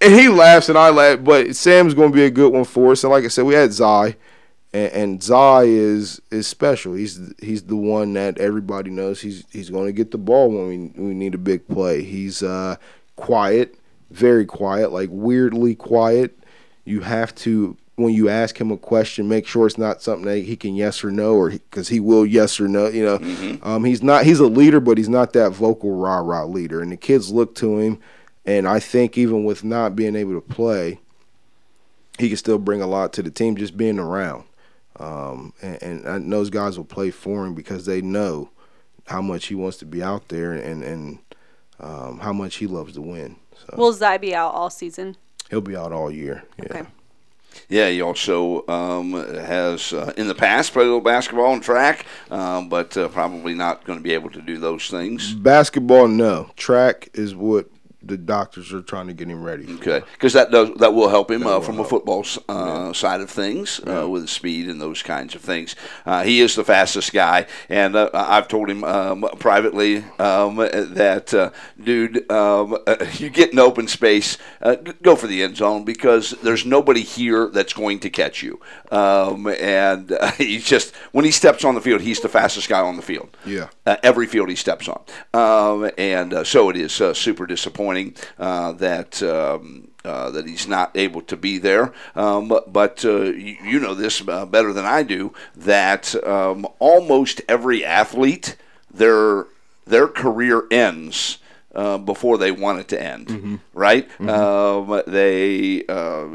and he laughs and I laugh, but Sam's going to be a good one for us. And like I said, we had Zai, and, and Zai is is special. He's he's the one that everybody knows. He's he's going to get the ball when we we need a big play. He's uh, quiet, very quiet, like weirdly quiet. You have to when you ask him a question, make sure it's not something that he can yes or no, or because he will yes or no. You know, um, he's not he's a leader, but he's not that vocal rah rah leader. And the kids look to him, and I think even with not being able to play, he can still bring a lot to the team just being around. Um, and, and, and those guys will play for him because they know how much he wants to be out there and and um, how much he loves to win. So Will Zai be out all season? he'll be out all year. Yeah. Okay. Yeah, he also um, has uh, in the past played a little basketball and track, um, but uh, probably not going to be able to do those things. Basketball, no. Track is what the doctors are trying to get him ready. Okay, because that does that will help him uh, from help. a football uh, yeah. side of things uh, with speed and those kinds of things. Uh, he is the fastest guy, and uh, I've told him um, privately um, that, uh, dude, um, you get in open space, go for the end zone because there's nobody here that's going to catch you. Um, and he's just when he steps on the field, he's the fastest guy on the field. Yeah, every field he steps on, um, and so it is super disappointing disappointing uh, that. Um, uh, that he's not able to be there. Um, but, but uh, you, you, know this uh, better than I do that um, almost every athlete, their their career ends. Uh, before they want it to end, mm-hmm. right? Mm-hmm. Um, they uh,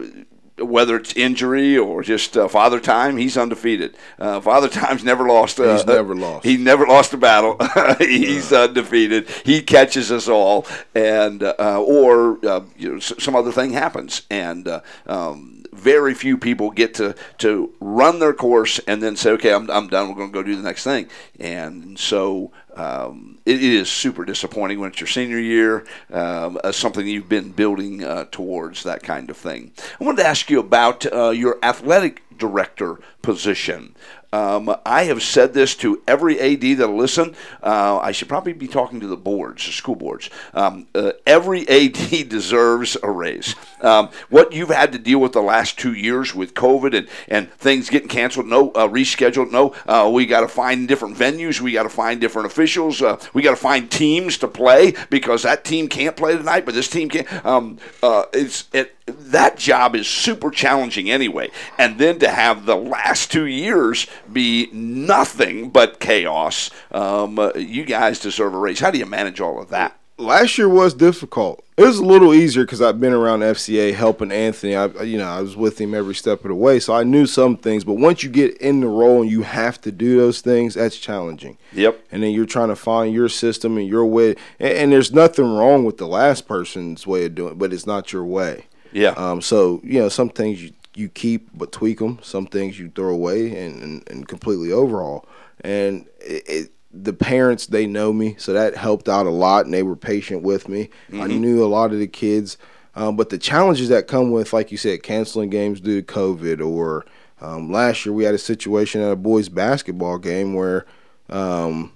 whether it's injury or just uh, Father Time, he's undefeated. Uh, Father Time's never lost. Uh, he's never lost. He never lost a battle. he's yeah. undefeated. He catches us all, and uh, or uh, you know, some other thing happens, and uh, um, very few people get to to run their course and then say, okay, I'm, I'm done. We're going to go do the next thing, and so um, it is super disappointing when it's your senior year, um, something you've been building uh, towards, that kind of thing. I wanted to ask you about uh, your athletic director position. Um, I have said this to every AD that'll listen. Uh, I should probably be talking to the boards, the school boards. Um, uh, every AD deserves a raise. Um, what you've had to deal with the last two years with COVID and, and things getting canceled, no uh, rescheduled, no, uh, we got to find different venues, we got to find different officials, uh, we got to find teams to play because that team can't play tonight, but this team can. Um, uh, it's it, that job is super challenging anyway. And then to have the last two years be nothing but chaos, um, uh, you guys deserve a raise. How do you manage all of that? last year was difficult. It was a little easier because I've been around FCA helping Anthony. I, you know, I was with him every step of the way, so I knew some things. But once you get in the role and you have to do those things, that's challenging. Yep. And then you're trying to find your system and your way. And, and there's nothing wrong with the last person's way of doing it, but it's not your way. Yeah. Um. So you know, some things you you keep but tweak them. Some things you throw away and and, and completely overhaul. And it, it the parents they know me, so that helped out a lot, and they were patient with me. Mm-hmm. I knew a lot of the kids, um, but the challenges that come with, like you said, canceling games due to COVID, or um, last year we had a situation at a boys basketball game where um,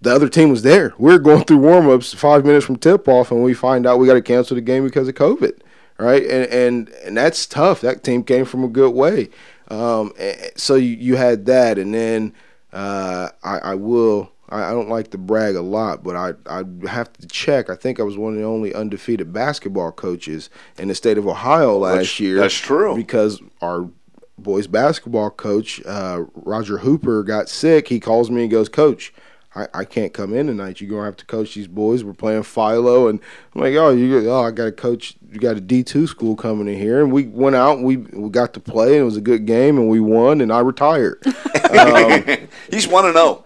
the other team was there. We are going through warmups five minutes from tip off, and we find out we got to cancel the game because of COVID, right? And and and that's tough. That team came from a good way. Um, so you, you had that, and then uh, I, I will. I, I don't like to brag a lot, but I I have to check. I think I was one of the only undefeated basketball coaches in the state of Ohio last that's, year. That's true because our boys basketball coach uh, Roger Hooper got sick. He calls me and goes, "Coach." I, I can't come in tonight. You're gonna have to coach these boys. We're playing Philo, and I'm like, oh, you, oh, I got a coach. You got a D two school coming in here, and we went out. And we we got to play, and it was a good game, and we won, and I retired. um, He's one and zero.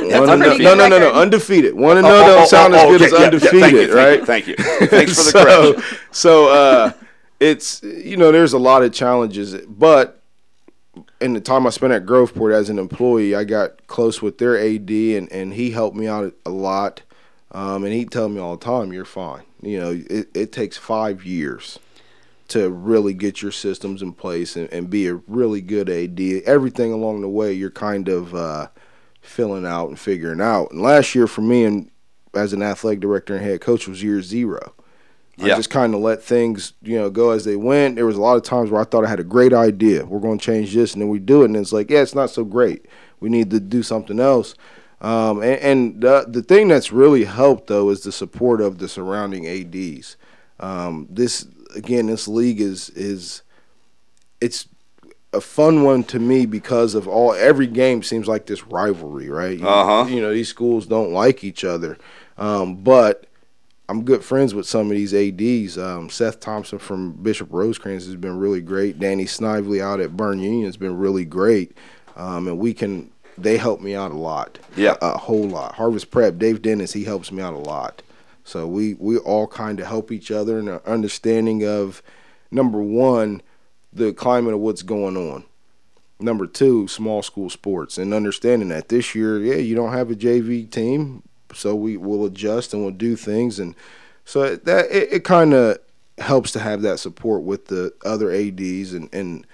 no, no, no, no, no, undefeated. One and zero oh, don't oh, sound oh, as good as undefeated, right? Thank you. Thank you. Thanks for the so, correction. So, uh, it's you know, there's a lot of challenges, but in the time I spent at Groveport as an employee, I got close with their AD, and, and he helped me out a lot. Um, and he'd tell me all the time, "You're fine." You know, it, it takes five years to really get your systems in place and, and be a really good AD. Everything along the way, you're kind of uh, filling out and figuring out. And last year for me, and as an athletic director and head coach, was year zero. Yeah. I just kind of let things, you know, go as they went. There was a lot of times where I thought I had a great idea. We're going to change this, and then we do it, and it's like, yeah, it's not so great. We need to do something else. Um, and, and the the thing that's really helped though is the support of the surrounding ads. Um, this again, this league is is it's a fun one to me because of all every game seems like this rivalry, right? Uh huh. You know, these schools don't like each other, um, but I'm good friends with some of these ads. Um, Seth Thompson from Bishop Rosecrans has been really great. Danny Snively out at Berne Union has been really great, um, and we can. They help me out a lot. Yeah, a, a, whole lot. Harvest Prep, Dave Dennis, he helps me out a lot. So we we all kind of help each other in an understanding of number one. the climate of what's going on. Number two, small school sports and understanding that this year, yeah, you don't have a JV team, so we will adjust and we'll do things, and so that it, it kind of helps to have that support with the other ads and and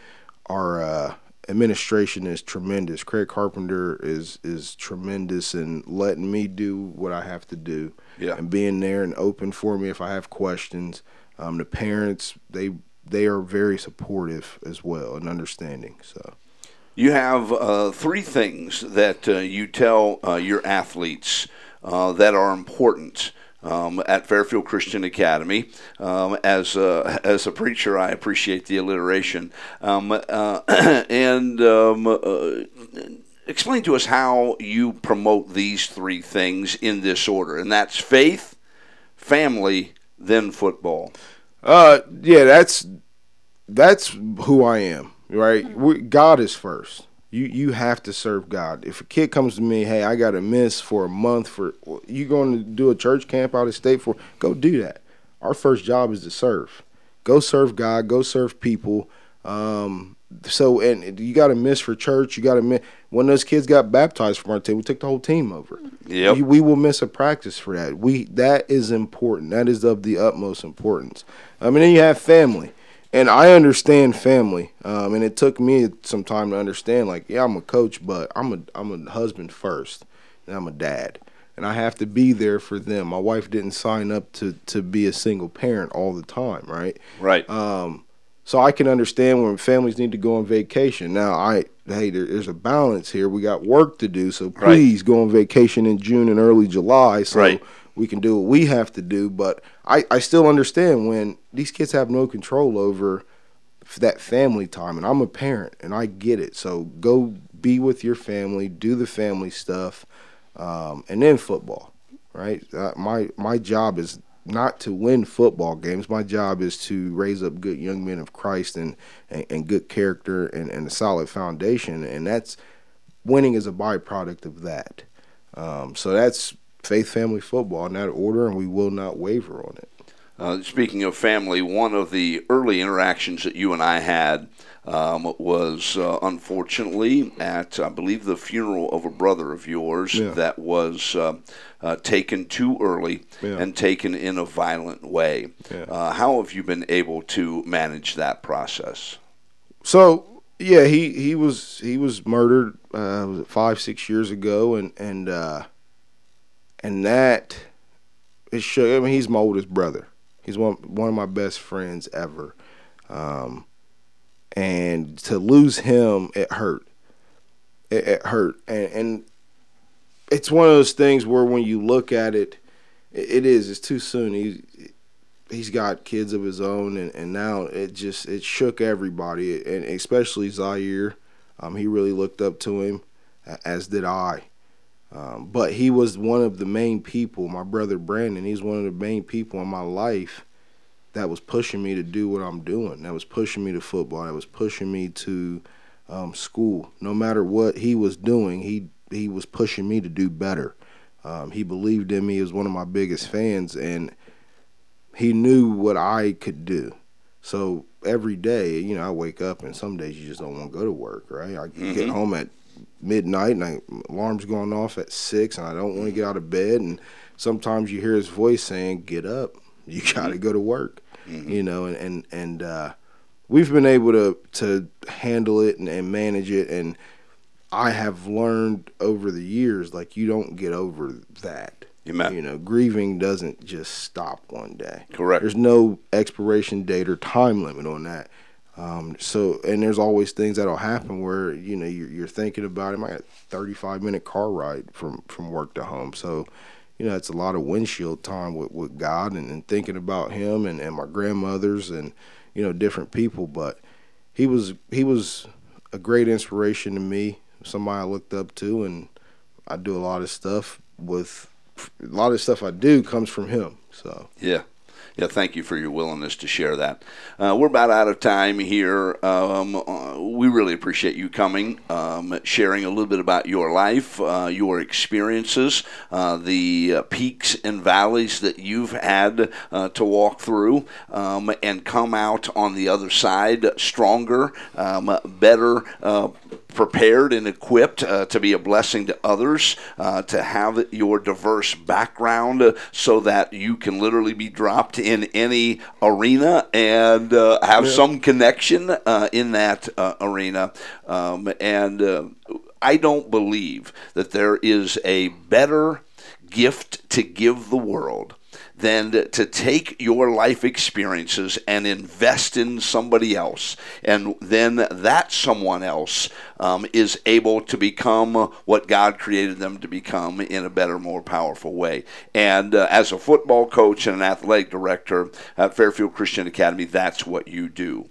our uh, administration is tremendous. Craig Carpenter is is tremendous in letting me do what I have to do, Yeah. and being there and open for me if I have questions. Um, the parents they they are very supportive as well and understanding. So You have uh, three things that uh, you tell uh, your athletes uh, that are important. Um, at Fairfield Christian Academy, um, as a, as a preacher, I appreciate the alliteration. Um, uh, and um, uh, explain to us how you promote these three things in this order, and that's faith, family, then football. Uh, yeah, that's that's who I am, right? We, God is first. You you have to serve God. If a kid comes to me, hey, I got to miss for a month for you going to do a church camp out of state for, go do that. Our first job is to serve. Go serve God. Go serve people. Um, so and you got to miss for church. You got to miss when those kids got baptized from our team. We took the whole team over. Yeah, We, we will miss a practice for that. We that is important. That is of the utmost importance. I mean, then you have family, and I understand family. Um, and it took me some time to understand. Like, yeah, I'm a coach, but I'm a I'm a husband first, and I'm a dad, and I have to be there for them. My wife didn't sign up to to be a single parent all the time, right? Right. Um, so I can understand when families need to go on vacation. Now, I hey, there, there's a balance here. We got work to do, so Right. please go on vacation in June and early July, so Right. We can do what we have to do. But I, I still understand when these kids have no control over that family time, and I'm a parent, and I get it. So go be with your family, do the family stuff, um, and then football. Right? Uh, my my job is not to win football games. My job is to raise up good young men of Christ and and, and good character and, and a solid foundation, and that's winning is a byproduct of that. Um, so that's faith, family, football in that order, and we will not waver on it. Uh, speaking of family, one of the early interactions that you and I had um, was uh, unfortunately at, I believe, the funeral of a brother of yours Yeah. that was uh, uh, taken too early Yeah. and taken in a violent way. Yeah. Uh, how have you been able to manage that process? So yeah, he he was he was murdered uh, was five six years ago, and and uh, and that it shook. I mean, he's my oldest brother. He's one one of my best friends ever, um, and to lose him, it hurt. It, it hurt, and and it's one of those things where when you look at it, it, it is. It's too soon. He he's got kids of his own, and, and now it just it shook everybody, and especially Zaire. Um, he really looked up to him, as did I. Um, but he was one of the main people. My brother Brandon, he's one of the main people in my life that was pushing me to do what I'm doing. That was pushing me to football. That was pushing me to um, school. No matter what he was doing, he he was pushing me to do better. Um, he believed in me. He was one of my biggest fans, and he knew what I could do. So every day, you know, I wake up and some days you just don't want to go to work, right? I get home at midnight and I, alarm's going off at six and I don't want to get out of bed. And sometimes you hear his voice saying, get up, you got to go to work, you know, and, and, and, uh, we've been able to, to handle it and, and manage it. And I have learned over the years, like you don't get over that. Amen. You know, grieving doesn't just stop one day. Correct. There's no expiration date or time limit on that. Um, so, and there's always things that'll happen where you know you're, you're thinking about it. I got a 35 minute car ride from from work to home, so you know it's a lot of windshield time with, with God and, and thinking about Him and, and my grandmothers and you know different people. But he was he was a great inspiration to me, somebody I looked up to, and I do a lot of stuff with a lot of stuff I do comes from him. So Yeah. Yeah, thank you for your willingness to share that. Uh, we're about out of time here. Um, uh, we really appreciate you coming, um, sharing a little bit about your life, uh, your experiences, uh, the uh, peaks and valleys that you've had uh, to walk through, um, and come out on the other side stronger, um, better prepared and equipped uh, to be a blessing to others, uh, to have your diverse background uh, so that you can literally be dropped in any arena and uh, have yeah. some connection uh, in that uh, arena. Um, and I don't believe that there is a better gift to give the world than to take your life experiences and invest in somebody else. And then that someone else um, is able to become what God created them to become in a better, more powerful way. And uh, as a football coach and an athletic director at Fairfield Christian Academy, that's what you do.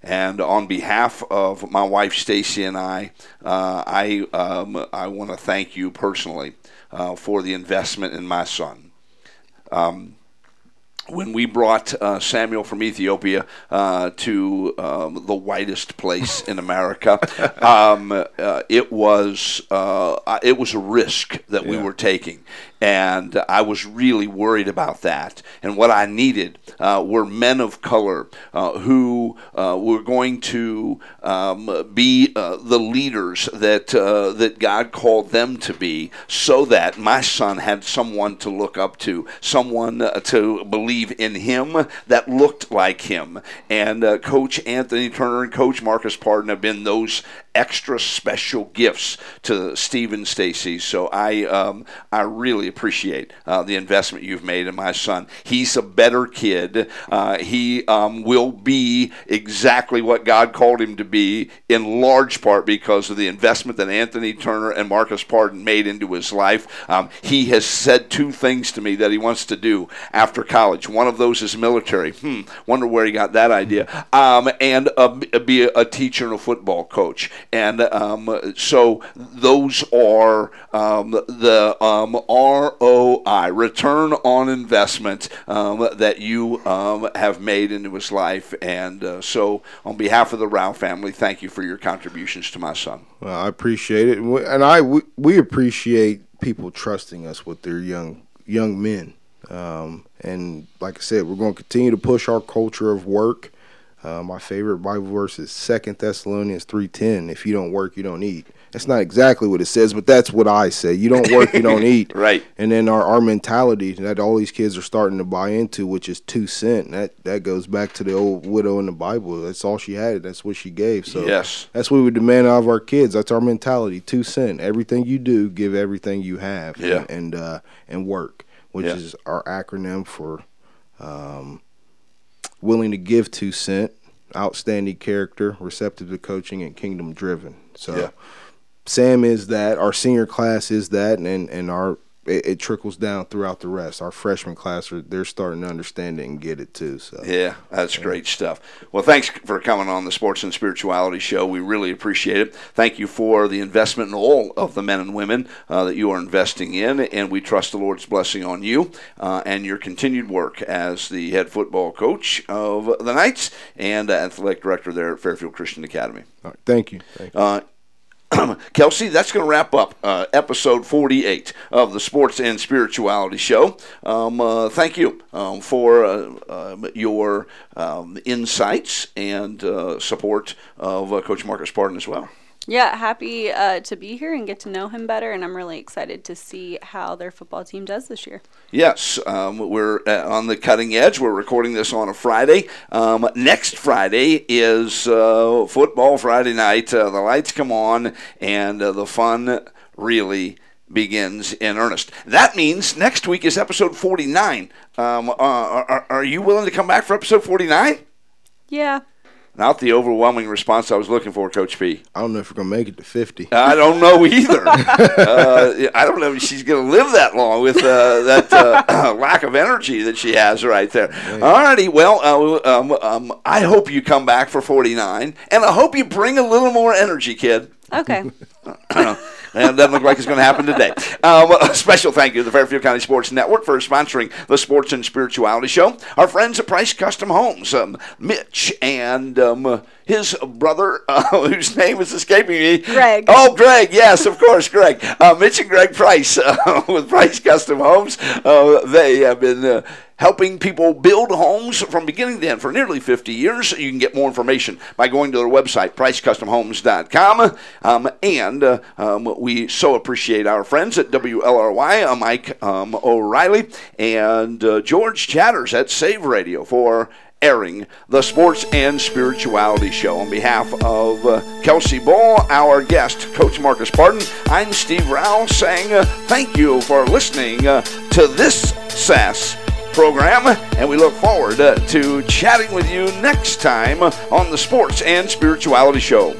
And on behalf of my wife Stacy and I, uh, I um, I want to thank you personally uh, for the investment in my son. Um, when we brought uh, Samuel from Ethiopia uh, to um, the whitest place in America, um, uh, it was uh, it was a risk that yeah. we were taking, and I was really worried about that. And what I needed uh, were men of color uh, who uh, were going to um, be uh, the leaders that uh, that God called them to be, so that my son had someone to look up to, someone uh, to believe in him that looked like him. And uh, Coach Anthony Turner and Coach Marcus Pardon have been those extra special gifts to Steve and Stacy. So I um, I really appreciate uh, the investment you've made in my son. He's a better kid. Uh, he um, will be exactly what God called him to be, in large part because of the investment that Anthony Turner and Marcus Pardon made into his life. Um, he has said two things to me that he wants to do after college. One of those is military. Hmm, wonder where he got that idea. Um, and be a, a teacher and a football coach. And um, so those are um, the um, ROI, return on investment, um, that you um, have made into his life. And uh, so, on behalf of the Rao family, thank you for your contributions to my son. Well, I appreciate it. And I, we, we appreciate people trusting us with their young young men. Um, and like I said, we're going to continue to push our culture of work uh, my favorite Bible verse is Second Thessalonians three ten. If you don't work, you don't eat. That's not exactly what it says, but that's what I say. You don't work, you don't eat. right. And then our, our mentality that all these kids are starting to buy into, which is two cent. That that goes back to the old widow in the Bible. That's all she had. That's what she gave. So yes, that's what we demand out of our kids. That's our mentality. Two cent. Everything you do, give everything you have. Yeah. And and, uh, and work, which yeah. is our acronym for. Um, willing to give two cent, outstanding character, receptive to coaching, and kingdom driven. So yeah. Sam is that. Our senior class is that, and and our it, it, trickles down throughout the rest. Our freshman class are they're starting to understand it and get it too. So yeah, that's yeah. great stuff. Well, thanks for coming on the Sports and Spirituality Show. We really appreciate it. Thank you for the investment in all of the men and women uh, that you are investing in, and we trust the Lord's blessing on you uh, and your continued work as the head football coach of the Knights and athletic director there at Fairfield Christian Academy. thank you. Thank you. Uh, Kelsey, that's going to wrap up uh, episode 48 of the Sports and Spirituality Show. Um, uh, thank you um, for uh, um, your um, insights and uh, support of uh, Coach Marcus Pardon as well. Yeah, happy uh, to be here and get to know him better, and I'm really excited to see how their football team does this year. Yes, um, we're uh, on the cutting edge. We're recording this on a Friday. Um, next Friday is uh, football Friday night. Uh, the lights come on, and uh, the fun really begins in earnest. That means next week is episode 49. Um, uh, are, are you willing to come back for episode 49? Yeah. Not the overwhelming response I was looking for, Coach P. I don't know if we're gonna make it to fifty. I don't know either. uh, I don't know if she's gonna live that long with uh, that uh, lack of energy that she has right there. All righty, well, uh, um, um, I hope you come back for forty nine, and I hope you bring a little more energy, kid. Okay. and doesn't look like it's going to happen today. Um, a special thank you to the Fairfield County Sports Network for sponsoring the Sports and Spirituality Show. Our friends at Price Custom Homes, um, Mitch and um, his brother, uh, whose name is escaping me. Greg. Oh, Greg. Yes, of course, Greg. Uh, Mitch and Greg Price uh, with Price Custom Homes. Uh, they have been uh, helping people build homes from beginning to end for nearly 50 years. You can get more information by going to their website, pricecustomhomes.com. Um, and uh, um, we so appreciate our friends at WLRY, uh, Mike um, O'Reilly and uh, George Chatters at Save Radio for airing the Sports and Spirituality Show. On behalf of uh, Kelsey Ball, our guest, Coach Marcus Pardon, I'm Steve Rowell saying uh, thank you for listening uh, to this SAS program, and we look forward uh, to chatting with you next time on the Sports and Spirituality Show.